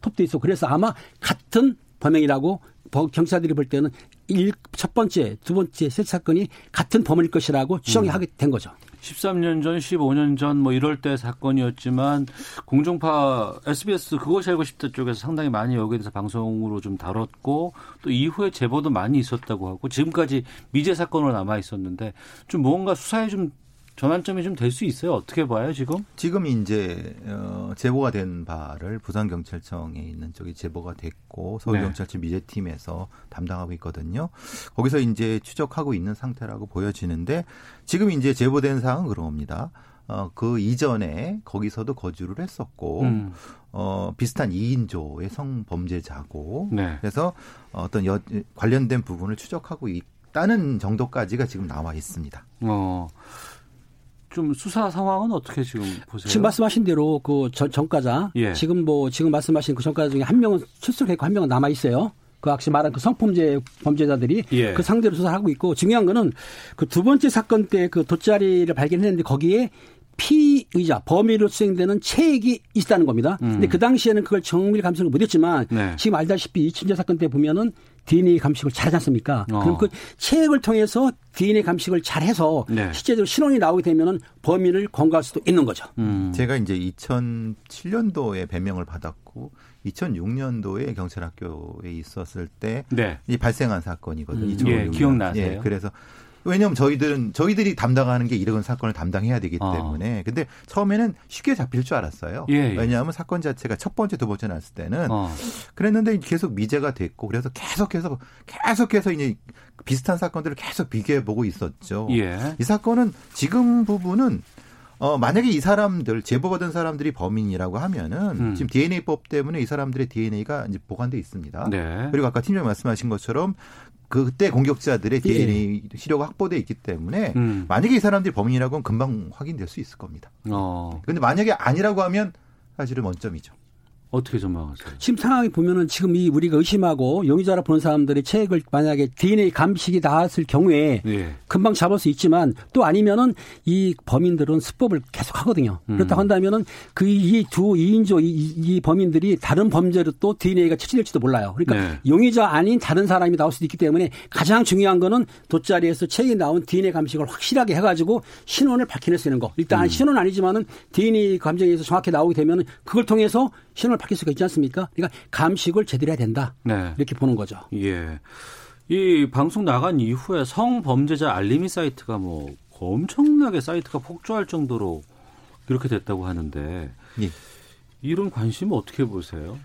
톱도 있어. 그래서 아마 같은 범행이라고 버- 경찰들이 볼 때는 일, 첫 번째, 두 번째, 세 사건이 같은 범인일 것이라고 추정이 음. 하게 된 거죠. 13년 전, 15년 전 뭐 이럴 때 사건이었지만 공중파 SBS 그것이 알고 싶다 쪽에서 상당히 많이 여기에 대해서 방송으로 좀 다뤘고 또 이후에 제보도 많이 있었다고 하고 지금까지 미제 사건으로 남아 있었는데 좀 뭔가 수사에 좀 전환점이 좀 될 수 있어요. 어떻게 봐요, 지금? 지금 이제 어, 제보가 된 바를 부산 경찰청에 있는 쪽이 제보가 됐고 서울 경찰청 미제팀에서 담당하고 있거든요. 거기서 이제 추적하고 있는 상태라고 보여지는데 지금 이제 제보된 사항은 그런 겁니다. 어, 그 이전에 거기서도 거주를 했었고 음. 어, 비슷한 2인조의 성범죄자고 네. 그래서 어떤 여, 관련된 부분을 추적하고 있다는 정도까지가 지금 나와 있습니다. 어. 좀 수사 상황은 어떻게 지금 보세요? 지금 말씀하신 대로 그 전, 전과자 예. 지금 뭐 지금 말씀하신 그 전과자 중에 한 명은 출석했고 한 명은 남아 있어요. 그 아까 말한 그 성범죄 범죄자들이 예. 그 상대로 수사하고 있고 중요한 거는 그 두 번째 사건 때 그 돗자리를 발견했는데 거기에 피의자 범위로 수행되는 체액이 있다는 겁니다. 음. 근데 그 당시에는 그걸 정밀 감식을 못했지만 네. 지금 알다시피 이춘재 사건 때 보면은 DNA 감식을 잘하지 않습니까? 어. 그럼 그 체액을 통해서 DNA 감식을 잘해서 네. 실제적으로 신원이 나오게 되면은 범인을 검거할 수도 있는 거죠. 음. 제가 이제 2007년도에 배명을 받았고 2006년도에 경찰학교에 있었을 때 네. 이 발생한 사건이거든요. 음. 2006년. 예, 기억나세요? 예, 그래서 왜냐하면 저희들은 저희들이 담당하는 게 이런 사건을 담당해야 되기 어. 때문에 근데 처음에는 쉽게 잡힐 줄 알았어요. 예, 예. 왜냐하면 사건 자체가 첫 번째 두 번째 났을 때는 어. 그랬는데 계속 미제가 됐고 그래서 계속해서 계속해서 이제 비슷한 사건들을 계속 비교해 보고 있었죠. 예. 이 사건은 지금 부분은 어 만약에 이 사람들 제보받은 사람들이 범인이라고 하면은 음. 지금 DNA법 때문에 이 사람들의 DNA가 이제 보관돼 있습니다. 네. 그리고 아까 팀장님 말씀하신 것처럼 그때 공격자들의 예. DNA 시료가 확보돼 있기 때문에 음. 만약에 이 사람들이 범인이라고 하면 금방 확인될 수 있을 겁니다. 어. 근데 만약에 아니라고 하면 사실은 원점이죠. 어떻게 전망하세요? 지금 상황이 보면은 지금 이 우리가 의심하고 용의자라 보는 사람들의 체액을 만약에 DNA 감식이 나왔을 경우에 예. 금방 잡을 수 있지만 또 아니면은 이 범인들은 수법을 계속 하거든요. 음. 그렇다고 한다면은 그 이두 2인조 이, 이 범인들이 다른 범죄로 또 DNA가 채취될지도 몰라요. 그러니까 네. 용의자 아닌 다른 사람이 나올 수도 있기 때문에 가장 중요한 거는 돗자리에서 체액이 나온 DNA 감식을 확실하게 해가지고 신원을 밝혀낼 수 있는 거. 일단 음. 신원 아니지만은 DNA 감정에서 정확히 나오게 되면은 그걸 통해서 신원 을 밝힐 수가 있지 않습니까? 그러니까 감식을 제대로 해야 된다. 네. 이렇게 보는 거죠. 예. 이 방송 나간 이후에 성범죄자 알림이 사이트가 뭐 엄청나게 사이트가 폭주할 정도로 이렇게 됐다고 하는데 예. 이런 관심은 어떻게 보세요?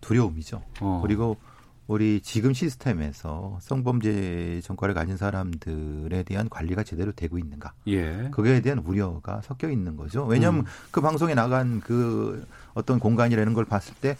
두려움이죠. 어. 그리고 우리 지금 시스템에서 성범죄 전과를 가진 사람들에 대한 관리가 제대로 되고 있는가? 예. 그거에 대한 우려가 섞여 있는 거죠. 왜냐하면 음. 그 방송에 나간 그 어떤 공간이라는 걸 봤을 때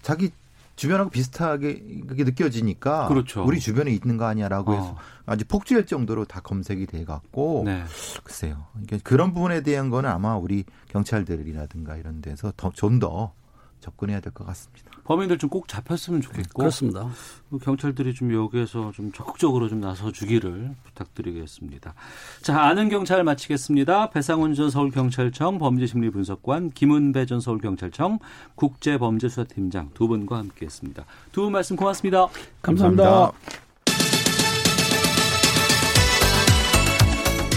자기 주변하고 비슷하게 그게 느껴지니까 그렇죠. 우리 주변에 있는 거 아니야라고 해서 어. 아주 폭주할 정도로 다 검색이 돼 갖고 네. 글쎄요. 그런 부분에 대한 거는 아마 우리 경찰들이라든가 이런 데서 좀더 접근해야 될 것 같습니다. 범인들 좀 꼭 잡혔으면 좋겠고 그렇습니다. 그 경찰들이 좀 여기에서 좀 적극적으로 좀 나서 주기를 부탁드리겠습니다. 자, 아는 경찰 마치겠습니다. 배상훈 전 서울경찰청 범죄심리분석관, 김은배 전 서울경찰청 국제범죄수사팀장 두 분과 함께했습니다. 두 분 말씀 고맙습니다. 감사합니다.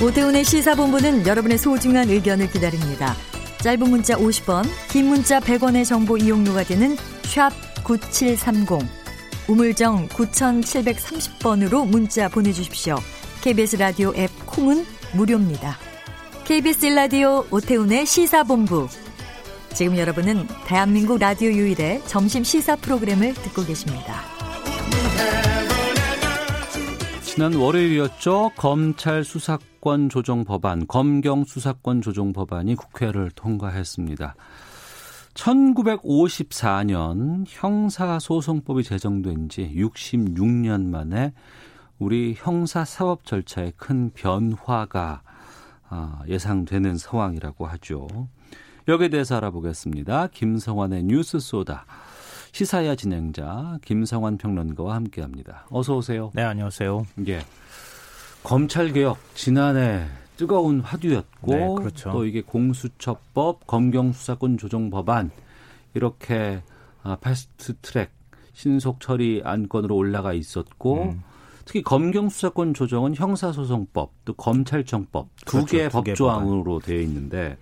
오태훈의 시사본부는 여러분의 소중한 의견을 기다립니다. 짧은 문자 50원, 긴 문자 100원의 정보 이용료가 되는 샵 9730, 우물정 9730번으로 문자 보내주십시오. KBS 라디오 앱 콩은 무료입니다. KBS 라디오 오태훈의 시사본부. 지금 여러분은 대한민국 라디오 유일의 점심 시사 프로그램을 듣고 계십니다. 지난 월요일이었죠. 검찰 수사권 조정 법안, 검경 수사권 조정 법안이 국회를 통과했습니다. 1954년 형사소송법이 제정된 지 66년 만에 우리 형사사법 절차에 큰 변화가 아, 예상되는 상황이라고 하죠. 여기에 대해서 알아보겠습니다. 김성환의 뉴스 소다. 시사야 진행자 김성환 평론가와 함께합니다. 어서 오세요. 네, 안녕하세요. 예. 검찰 개혁 지난해 뜨거운 화두였고 네, 그렇죠. 또 이게 공수처법, 검경 수사권 조정 법안 이렇게 아, 패스트 트랙 신속 처리 안건으로 올라가 있었고 음. 특히 검경 수사권 조정은 형사소송법 또 검찰청법 두 그렇죠, 개의 두개 법조항으로 되어 있는데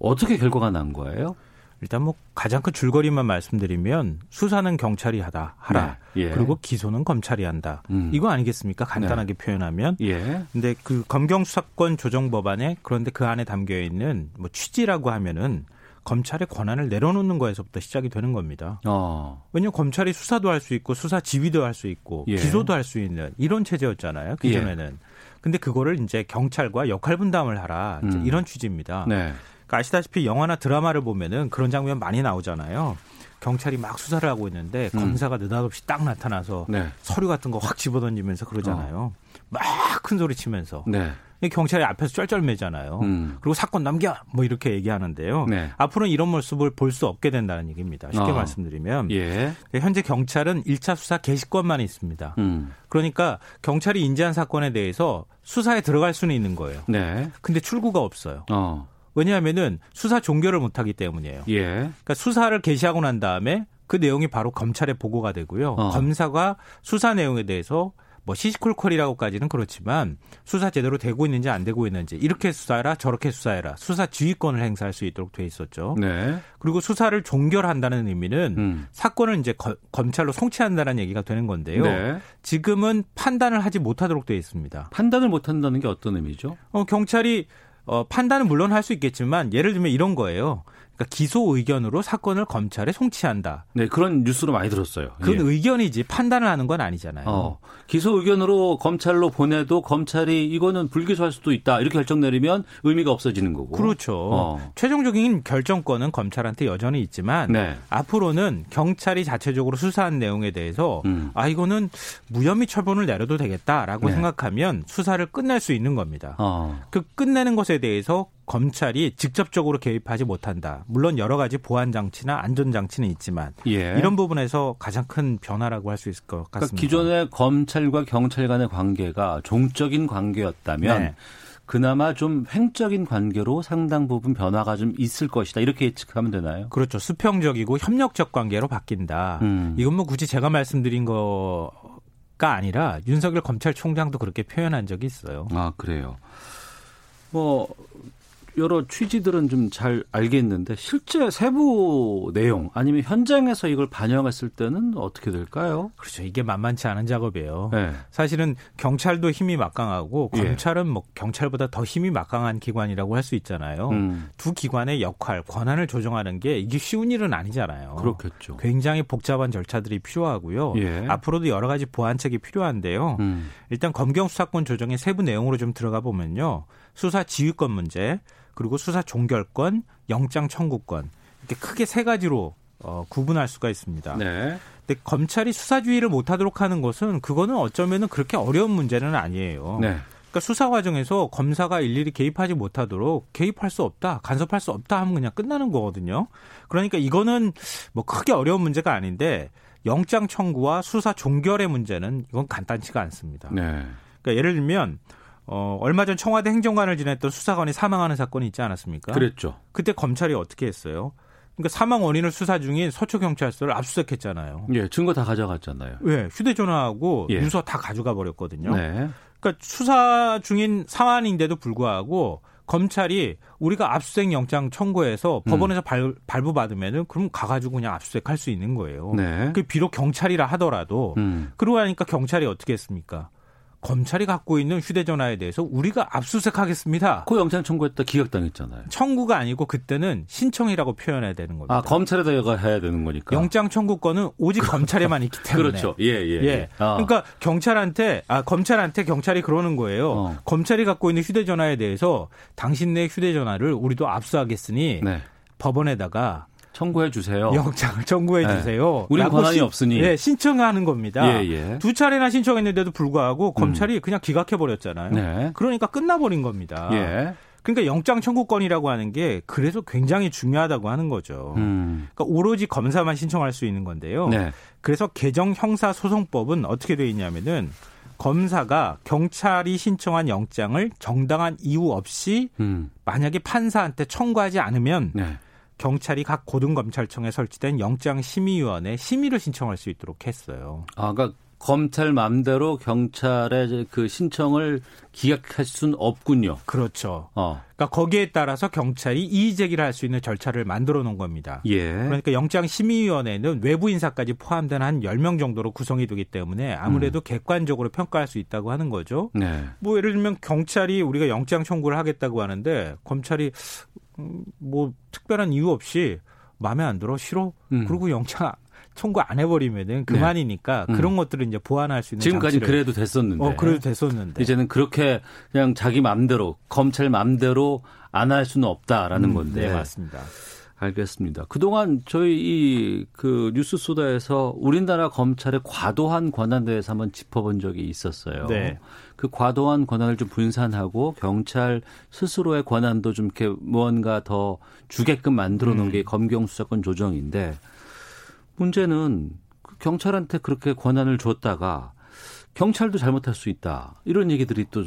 어떻게 결과가 난 거예요? 일단 뭐 가장 큰 줄거리만 말씀드리면 수사는 경찰이 하다 하라. 네, 예. 그리고 기소는 검찰이 한다. 음. 이거 아니겠습니까? 간단하게 표현하면. 예. 근데 그 검경 수사권 조정 법안에 그런데 그 안에 담겨 있는 뭐 취지라고 하면은 검찰의 권한을 내려놓는 거에서부터 시작이 되는 겁니다. 어. 왜냐하면 검찰이 수사도 할 수 있고 수사 지휘도 할 수 있고 예. 기소도 할 수 있는 이런 체제였잖아요. 그 예. 전에는. 근데 그거를 이제 경찰과 역할 분담을 하라 음. 이런 취지입니다. 네. 그러니까 아시다시피 영화나 드라마를 보면은 그런 장면 많이 나오잖아요. 경찰이 막 수사를 하고 있는데 음. 검사가 느닷없이 딱 나타나서 네. 서류 같은 거 확 집어던지면서 그러잖아요. 막큰 소리 치면서. 네. 이 경찰이 앞에서 쩔쩔매잖아요. 음. 그리고 사건 넘겨 뭐 이렇게 얘기하는데요. 네. 앞으로는 이런 모습을 볼 수 없게 된다는 얘기입니다. 쉽게 어. 말씀드리면 예. 현재 경찰은 1차 수사 개시권만 있습니다. 음. 그러니까 경찰이 인지한 사건에 대해서 수사에 들어갈 수는 있는 거예요. 네. 근데 출구가 없어요. 어. 왜냐하면은 수사 종결을 못하기 때문이에요. 예. 그러니까 수사를 개시하고 난 다음에 그 내용이 바로 검찰에 보고가 되고요. 어. 검사가 수사 내용에 대해서 뭐 시시콜콜이라고까지는 그렇지만 수사 제대로 되고 있는지 안 되고 있는지 이렇게 수사해라 저렇게 수사해라 수사 지휘권을 행사할 수 있도록 돼 있었죠. 네. 그리고 수사를 종결한다는 의미는 음. 사건을 이제 거- 검찰로 송치한다는 얘기가 되는 건데요. 네. 지금은 판단을 하지 못하도록 돼 있습니다. 판단을 못 한다는 게 어떤 의미죠? 어, 경찰이 어, 판단은 물론 할 수 있겠지만 예를 들면 이런 거예요. 그러니까 기소 의견으로 사건을 검찰에 송치한다. 네, 그런 뉴스로 많이 들었어요. 그건 예. 의견이지 판단을 하는 건 아니잖아요. 어, 기소 의견으로 검찰로 보내도 검찰이 이거는 불기소할 수도 있다 이렇게 결정 내리면 의미가 없어지는 거고. 그렇죠. 어. 최종적인 결정권은 검찰한테 여전히 있지만 네. 앞으로는 경찰이 자체적으로 수사한 내용에 대해서 음. 아 이거는 무혐의 처분을 내려도 되겠다라고 네. 생각하면 수사를 끝낼 수 있는 겁니다. 어. 그 끝내는 것에 대해서 검찰이 직접적으로 개입하지 못한다. 물론 여러 가지 보안 장치나 안전 장치는 있지만 예. 이런 부분에서 가장 큰 변화라고 할 수 있을 것 같습니다. 그러니까 기존의 검찰과 경찰 간의 관계가 종적인 관계였다면 네. 그나마 좀 횡적인 관계로 상당 부분 변화가 좀 있을 것이다. 이렇게 예측하면 되나요? 그렇죠. 수평적이고 협력적 관계로 바뀐다. 음. 이건 뭐 굳이 제가 말씀드린 거가 아니라 윤석열 검찰총장도 그렇게 표현한 적이 있어요. 아, 그래요. 뭐 여러 취지들은 좀 잘 알겠는데 실제 세부 내용 아니면 현장에서 이걸 반영했을 때는 어떻게 될까요? 그렇죠. 이게 만만치 않은 작업이에요. 네. 사실은 경찰도 힘이 막강하고 예. 검찰은 뭐 경찰보다 더 힘이 막강한 기관이라고 할 수 있잖아요. 음. 두 기관의 역할, 권한을 조정하는 게 이게 쉬운 일은 아니잖아요. 그렇겠죠. 굉장히 복잡한 절차들이 필요하고요. 예. 앞으로도 여러 가지 보완책이 필요한데요. 음. 일단 검경 수사권 조정의 세부 내용으로 좀 들어가 보면요. 수사 지휘권 문제, 그리고 수사 종결권, 영장 청구권 이렇게 크게 세 가지로 어, 구분할 수가 있습니다. 네. 근데 검찰이 수사 주의를 못하도록 하는 것은 그거는 어쩌면은 그렇게 어려운 문제는 아니에요. 네. 그러니까 수사 과정에서 검사가 일일이 개입하지 못하도록 개입할 수 없다, 간섭할 수 없다 하면 그냥 끝나는 거거든요. 그러니까 이거는 뭐 크게 어려운 문제가 아닌데 영장 청구와 수사 종결의 문제는 이건 간단치가 않습니다. 네. 그러니까 예를 들면 어, 얼마 전 청와대 행정관을 지냈던 수사관이 사망하는 사건이 있지 않았습니까? 그랬죠. 그때 검찰이 어떻게 했어요? 그러니까 사망 원인을 수사 중인 서초 경찰서를 압수수색했잖아요. 예, 증거 다 가져갔잖아요. 왜? 휴대전화하고 예. 유서 다 가져가 버렸거든요. 네. 그러니까 수사 중인 상황인데도 불구하고 검찰이 우리가 압수수색 영장 청구해서 음. 법원에서 발, 발부 받으면은 그럼 가가지고 그냥 압수수색할 수 있는 거예요. 네. 그 비록 경찰이라 하더라도 음. 그러고 나니까 경찰이 어떻게 했습니까? 검찰이 갖고 있는 휴대전화에 대해서 우리가 압수수색하겠습니다. 그 영장 청구했다 기각당했잖아요. 청구가 아니고 그때는 신청이라고 표현해야 되는 겁니다. 아, 검찰에다 이거 해야 되는 거니까. 영장 청구권은 오직 검찰에만 있기 때문에. 그렇죠. 예, 예. 예. 아. 그러니까 경찰한테 아 검찰한테 경찰이 그러는 거예요. 어. 검찰이 갖고 있는 휴대전화에 대해서 당신네 휴대전화를 우리도 압수하겠으니 네. 법원에다가 청구해 주세요. 영장을 청구해 네. 주세요. 라고 권한이 신- 없으니. 예, 신청하는 겁니다. 예, 예. 두 차례나 신청했는데도 불구하고 검찰이 그냥 기각해 버렸잖아요. 네. 그러니까 끝나버린 겁니다. 예. 그러니까 영장 청구권이라고 하는 게 그래서 굉장히 중요하다고 하는 거죠. 음. 그러니까 오로지 검사만 신청할 수 있는 건데요. 네. 그래서 개정 형사 소송법은 어떻게 돼 있냐면은 검사가 경찰이 신청한 영장을 정당한 이유 없이 음. 만약에 판사한테 청구하지 않으면 네. 경찰이 각 고등검찰청에 설치된 영장심의위원회 심의를 신청할 수 있도록 했어요. 아, 그러니까 검찰 맘대로 경찰의 그 신청을 기각할 수는 없군요. 그렇죠. 어. 그러니까 거기에 따라서 경찰이 이의 제기를 할 수 있는 절차를 만들어 놓은 겁니다. 예. 그러니까 영장 심의위원회는 외부 인사까지 포함된 한 10명 정도로 구성이 되기 때문에 아무래도 객관적으로 평가할 수 있다고 하는 거죠. 네. 뭐 예를 들면 경찰이 우리가 영장 청구를 하겠다고 하는데 검찰이 음, 뭐 특별한 이유 없이 마음에 안 들어 싫어 음. 그리고 영장 청구 안 해버리면은 그만이니까 음. 그런 것들을 이제 보완할 수 있는 지금까지 장치를- 그래도 됐었는데. 어 그래도 됐었는데 이제는 그렇게 그냥 자기 맘대로 검찰 맘대로 안 할 수는 없다라는 음, 건데. 네 맞습니다. 알겠습니다. 그동안 저희 이 그 뉴스 소다에서 우리나라 검찰의 과도한 권한 대해서 한번 짚어본 적이 있었어요. 네. 그 과도한 권한을 좀 분산하고 경찰 스스로의 권한도 좀 이렇게 무언가 더 주게끔 만들어 놓은 음. 게 검경 수사권 조정인데 문제는 그 경찰한테 그렇게 권한을 줬다가 경찰도 잘못할 수 있다. 이런 얘기들이 또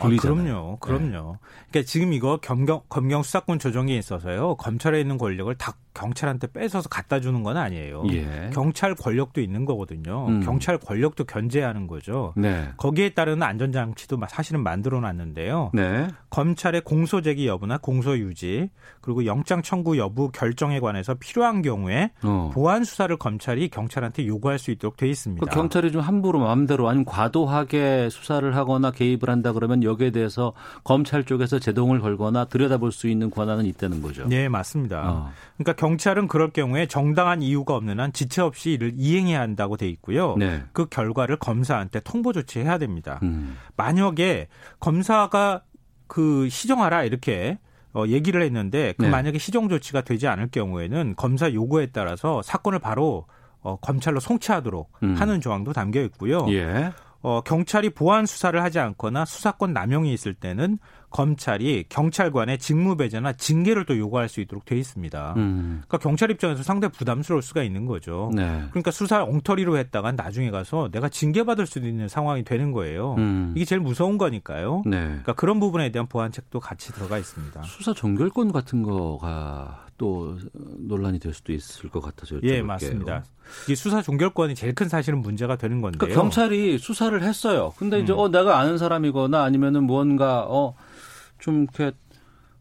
아, 들리잖아요. 그럼요, 그럼요. 그러니까 지금 이거 검경 검경 수사권 조정에 있어서요 검찰에 있는 권력을 다 경찰한테 뺏어서 갖다 주는 건 아니에요. 예. 경찰 권력도 있는 거거든요. 음. 경찰 권력도 견제하는 거죠. 네. 거기에 따르는 안전장치도 마- 사실은 만들어 놨는데요. 네. 검찰의 공소 제기 여부나 공소 유지 그리고 영장 청구 여부 결정에 관해서 필요한 경우에 어. 보안 수사를 검찰이 경찰한테 요구할 수 있도록 돼 있습니다. 그 경찰이 좀 함부로 마음대로 아니면 과도하게 수사를 하거나 개입을 한다 그러면 여기에 대해서 검찰 쪽에서 제동을 걸거나 들여다볼 수 있는 권한은 있다는 거죠. 네, 맞습니다. 어. 그러니까 경찰은 그럴 경우에 정당한 이유가 없는 한 지체 없이 이를 이행해야 한다고 돼 있고요. 네. 그 결과를 검사한테 통보 조치해야 됩니다. 음. 만약에 검사가 그 시정하라 이렇게 어, 얘기를 했는데 그 네. 만약에 시정 조치가 되지 않을 경우에는 검사 요구에 따라서 사건을 바로 어, 검찰로 송치하도록 음. 하는 조항도 담겨 있고요. 예. 어, 경찰이 보안 수사를 하지 않거나 수사권 남용이 있을 때는 검찰이 경찰관의 직무 배제나 징계를 또 요구할 수 있도록 돼 있습니다. 음. 그러니까 경찰 입장에서 상당히 부담스러울 수가 있는 거죠. 네. 그러니까 수사 엉터리로 했다가 나중에 가서 내가 징계받을 수도 있는 상황이 되는 거예요. 음. 이게 제일 무서운 거니까요. 네. 그러니까 그런 부분에 대한 보완책도 같이 들어가 있습니다. 수사 종결권 같은 거가 또 논란이 될 수도 있을 것 같아서 여쭤볼게요. 예, 맞습니다. 이 수사 종결권이 제일 큰 사실은 문제가 되는 건데요. 그러니까 경찰이 수사를 했어요. 근데 이제 음. 어 내가 아는 사람이거나 아니면은 무언가 어좀 이렇게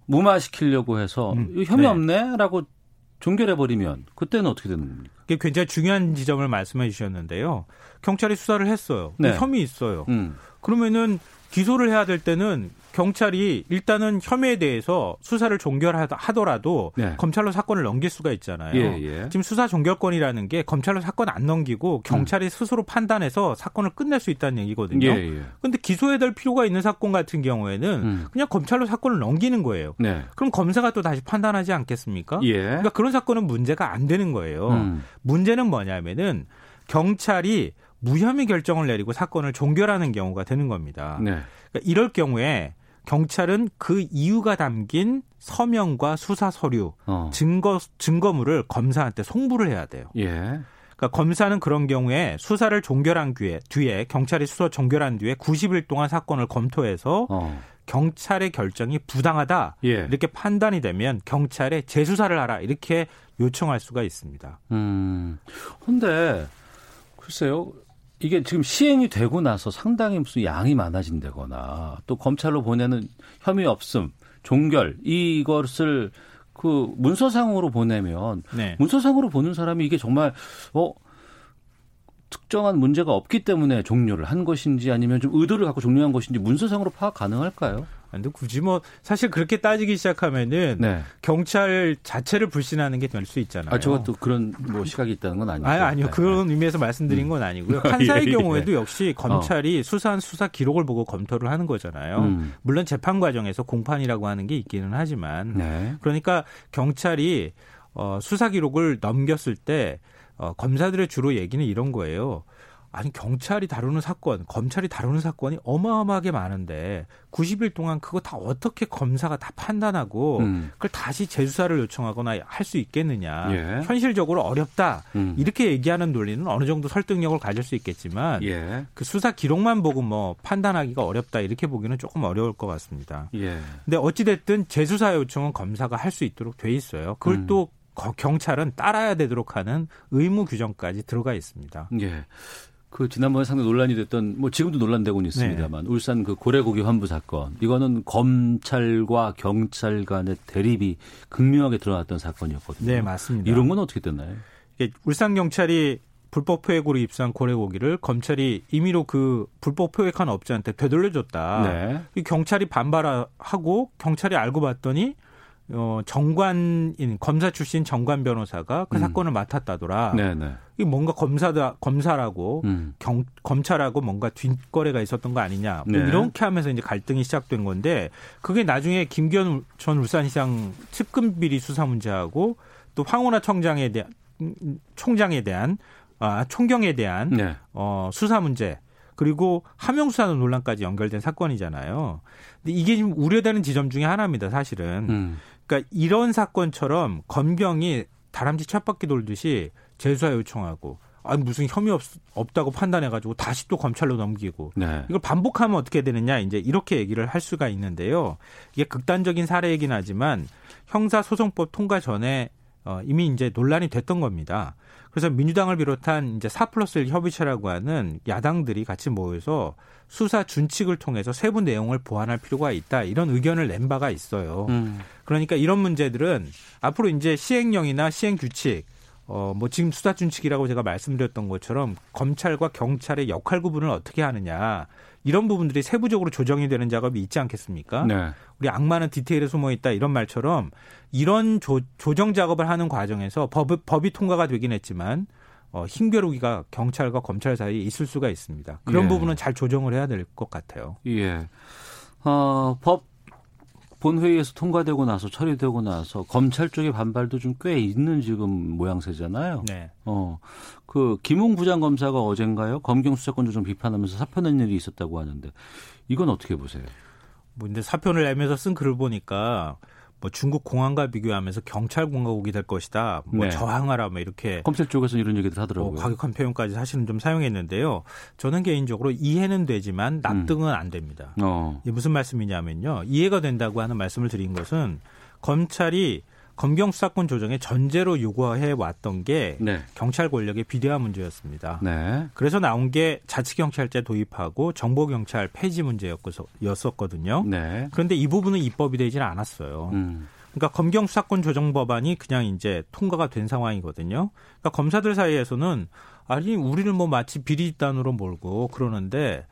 무마시키려고 해서 음. 혐의 네. 없네라고 종결해 버리면 그때는 어떻게 되는 겁니까? 이게 굉장히 중요한 지점을 말씀해 주셨는데요. 경찰이 수사를 했어요. 네. 혐의 있어요. 음. 그러면은 기소를 해야 될 때는 경찰이 일단은 혐의에 대해서 수사를 종결하더라도 네. 검찰로 사건을 넘길 수가 있잖아요. 예, 예. 지금 수사 종결권이라는 게 검찰로 사건 안 넘기고 경찰이 스스로 판단해서 사건을 끝낼 수 있다는 얘기거든요. 예, 예. 근데 기소해야 될 필요가 있는 사건 같은 경우에는 음. 그냥 검찰로 사건을 넘기는 거예요. 네. 그럼 검사가 또 다시 판단하지 않겠습니까? 예. 그러니까 그런 사건은 문제가 안 되는 거예요. 음. 문제는 뭐냐면은 경찰이 무혐의 결정을 내리고 사건을 종결하는 경우가 되는 겁니다. 네. 그러니까 이럴 경우에 경찰은 그 이유가 담긴 서명과 수사 서류, 어. 증거 증거물을 검사한테 송부를 해야 돼요. 예. 그러니까 검사는 그런 경우에 수사를 종결한 뒤에, 뒤에 경찰이 수사 종결한 뒤에 90일 동안 사건을 검토해서 어. 경찰의 결정이 부당하다 예. 이렇게 판단이 되면 경찰에 재수사를 하라 이렇게 요청할 수가 있습니다. 음. 근데 글쎄요. 이게 지금 시행이 되고 나서 상당히 무슨 양이 많아진다거나 또 검찰로 보내는 혐의 없음, 종결 이것을 그 문서상으로 보내면 네. 문서상으로 보는 사람이 이게 정말 어 특정한 문제가 없기 때문에 종료를 한 것인지 아니면 좀 의도를 갖고 종료한 것인지 문서상으로 파악 가능할까요? 근데 굳이 뭐 사실 그렇게 따지기 시작하면은 네. 경찰 자체를 불신하는 게 될 수 있잖아요. 아, 저것도 그런 뭐 시각이 있다는 건 아니죠. 아니, 아니요. 네. 그런 의미에서 말씀드린 건 아니고요. 판사의 예, 예. 경우에도 역시 검찰이 수사한 수사 기록을 보고 검토를 하는 거잖아요. 음. 물론 재판 과정에서 공판이라고 하는 게 있기는 하지만 네. 그러니까 경찰이 어, 수사 기록을 넘겼을 때 어, 검사들의 주로 얘기는 이런 거예요. 아니 경찰이 다루는 사건, 검찰이 다루는 사건이 어마어마하게 많은데 90일 동안 그거 다 어떻게 검사가 다 판단하고 음. 그걸 다시 재수사를 요청하거나 할 수 있겠느냐. 예. 현실적으로 어렵다. 음. 이렇게 얘기하는 논리는 어느 정도 설득력을 가질 수 있겠지만 예. 그 수사 기록만 보고 뭐 판단하기가 어렵다 이렇게 보기는 조금 어려울 것 같습니다. 예. 근데 어찌 됐든 재수사 요청은 검사가 할 수 있도록 돼 있어요. 그걸 음. 또 거- 경찰은 따라야 되도록 하는 의무 규정까지 들어가 있습니다. 예. 그 지난번에 상당히 논란이 됐던 뭐 지금도 논란되고는 있습니다만 울산 그 고래 고기 환부 사건 이거는 검찰과 경찰 간의 대립이 극명하게 드러났던 사건이었거든요. 네, 맞습니다. 이런 건 어떻게 됐나요? 울산 경찰이 불법 포획으로 입수한 고래 고기를 검찰이 임의로 그 불법 포획한 업자한테 되돌려줬다. 네. 이 경찰이 반발하고 경찰이 알고 봤더니 어 정관인 검사 출신 정관 변호사가 그 음. 사건을 맡았다더라. 네, 네. 이 뭔가 검사다 검사라고 음. 경, 검찰하고 뭔가 뒷거래가 있었던 거 아니냐. 뭐 네. 이렇게 하면서 이제 갈등이 시작된 건데 그게 나중에 김기현 전 울산시장 측근 비리 수사 문제하고 또 황운하 청장에 대한 음, 총장에 대한 아 총경에 대한 네. 어 수사 문제 그리고 하명 수사 논란까지 연결된 사건이잖아요. 근데 이게 지금 우려되는 지점 중에 하나입니다, 사실은. 음. 그러니까 이런 사건처럼 검경이 다람쥐 쳇바퀴 돌듯이 재수사 요청하고 아니 무슨 혐의 없, 없다고 판단해 가지고 다시 또 검찰로 넘기고 네. 이걸 반복하면 어떻게 되느냐 이제 이렇게 얘기를 할 수가 있는데요. 이게 극단적인 사례이긴 하지만 형사 소송법 통과 전에 어, 이미 이제 논란이 됐던 겁니다. 그래서 민주당을 비롯한 이제 4 플러스 1 협의체라고 하는 야당들이 같이 모여서 수사 준칙을 통해서 세부 내용을 보완할 필요가 있다 이런 의견을 낸 바가 있어요. 음. 그러니까 이런 문제들은 앞으로 이제 시행령이나 시행 규칙 어, 뭐 지금 수사 준칙이라고 제가 말씀드렸던 것처럼 검찰과 경찰의 역할 구분을 어떻게 하느냐 이런 부분들이 세부적으로 조정이 되는 작업이 있지 않겠습니까? 네. 우리 악마는 디테일에 숨어 있다 이런 말처럼 이런 조, 조정 작업을 하는 과정에서 법, 법이 통과가 되긴 했지만 어, 힘겨루기가 경찰과 검찰 사이에 있을 수가 있습니다. 그런 예. 부분은 잘 조정을 해야 될 것 같아요. 예. 어, 법 본회의에서 통과되고 나서 처리되고 나서 검찰 쪽의 반발도 좀 꽤 있는 지금 모양새잖아요. 네. 어, 그 김웅 부장검사가 어젠가요? 검경 수사권 조정 비판하면서 사표 낸 일이 있었다고 하는데 이건 어떻게 보세요? 뭐 근데 사표를 내면서 쓴 글을 보니까 뭐 중국 공안과 비교하면서 경찰 공화국이 될 것이다. 뭐 네. 저항하라 뭐 이렇게 검찰 쪽에서 이런 얘기들 하더라고요. 뭐 과격한 표현까지 사실은 좀 사용했는데요. 저는 개인적으로 이해는 되지만 납득은 안 됩니다. 어. 이게 무슨 말씀이냐면요. 이해가 된다고 하는 말씀을 드린 것은 검찰이 검경 수사권 조정의 전제로 요구해 왔던 게 네. 경찰 권력의 비대화 문제였습니다. 네. 그래서 나온 게 자치 경찰제 도입하고 정보 경찰 폐지 문제였었거든요. 네. 그런데 이 부분은 입법이 되질 않았어요. 음. 그러니까 검경 수사권 조정 법안이 그냥 이제 통과가 된 상황이거든요. 그러니까 검사들 사이에서는 아니 우리를 뭐 마치 비리 집단으로 몰고 그러는데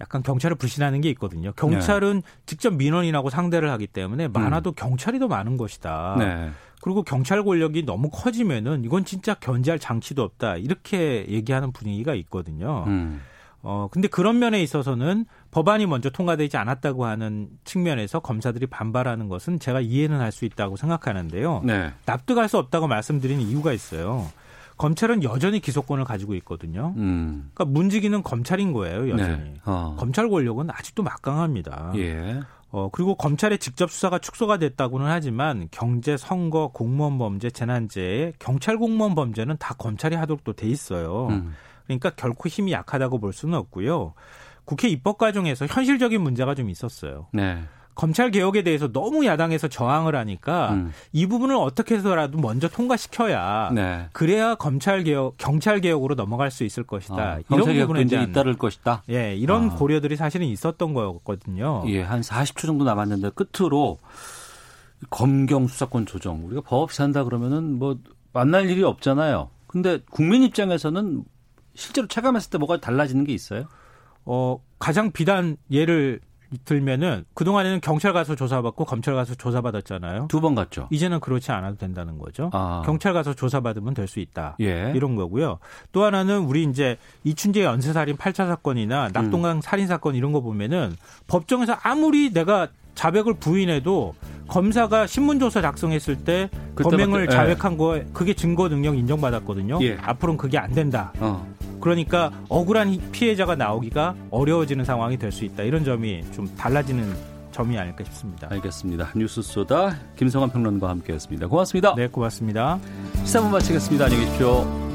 약간 경찰을 불신하는 게 있거든요. 경찰은 직접 민원인하고 상대를 하기 때문에 많아도 경찰이 더 많은 것이다. 네. 그리고 경찰 권력이 너무 커지면은 이건 진짜 견제할 장치도 없다. 이렇게 얘기하는 분위기가 있거든요. 음. 어, 근데 그런 면에 있어서는 법안이 먼저 통과되지 않았다고 하는 측면에서 검사들이 반발하는 것은 제가 이해는 할 수 있다고 생각하는데요. 네. 납득할 수 없다고 말씀드리는 이유가 있어요. 검찰은 여전히 기소권을 가지고 있거든요. 음. 그러니까 문지기는 검찰인 거예요, 여전히. 네. 어. 검찰 권력은 아직도 막강합니다. 예. 어, 그리고 검찰의 직접 수사가 축소가 됐다고는 하지만 경제, 선거, 공무원 범죄, 재난재해, 경찰 공무원 범죄는 다 검찰이 하도록 또 돼 있어요. 음. 그러니까 결코 힘이 약하다고 볼 수는 없고요. 국회 입법 과정에서 현실적인 문제가 좀 있었어요. 네. 검찰 개혁에 대해서 너무 야당에서 저항을 하니까 음. 이 부분을 어떻게 해서라도 먼저 통과시켜야 네. 그래야 검찰 개혁, 경찰 개혁으로 넘어갈 수 있을 것이다. 아, 이런 부분에 이제 대한 잇따를 것이다. 예, 이런 아. 고려들이 사실은 있었던 거였거든요. 예, 한 40초 정도 남았는데 끝으로 검경 수사권 조정 우리가 법 없이 한다 그러면은 뭐 만날 일이 없잖아요. 근데 국민 입장에서는 실제로 체감했을 때 뭐가 달라지는 게 있어요? 어, 가장 비단 예를 들면은 그동안에는 경찰 가서 조사받고 검찰 가서 조사받았잖아요. 두 번 갔죠. 이제는 그렇지 않아도 된다는 거죠. 아. 경찰 가서 조사받으면 될 수 있다. 예. 이런 거고요. 또 하나는 우리 이제 이춘재 연쇄살인 8차 사건이나 낙동강 살인 사건 이런 거 보면은 법정에서 아무리 내가 자백을 부인해도 검사가 신문조서 작성했을 때 범행을 예. 자백한 거에 그게 증거 능력 인정받았거든요. 예. 앞으로는 그게 안 된다. 어. 그러니까 억울한 피해자가 나오기가 어려워지는 상황이 될 수 있다. 이런 점이 좀 달라지는 점이 아닐까 싶습니다. 알겠습니다. 뉴스 소다 김성환 평론가와 함께했습니다. 고맙습니다. 네, 고맙습니다. 시사분 마치겠습니다. 안녕히 계십시오.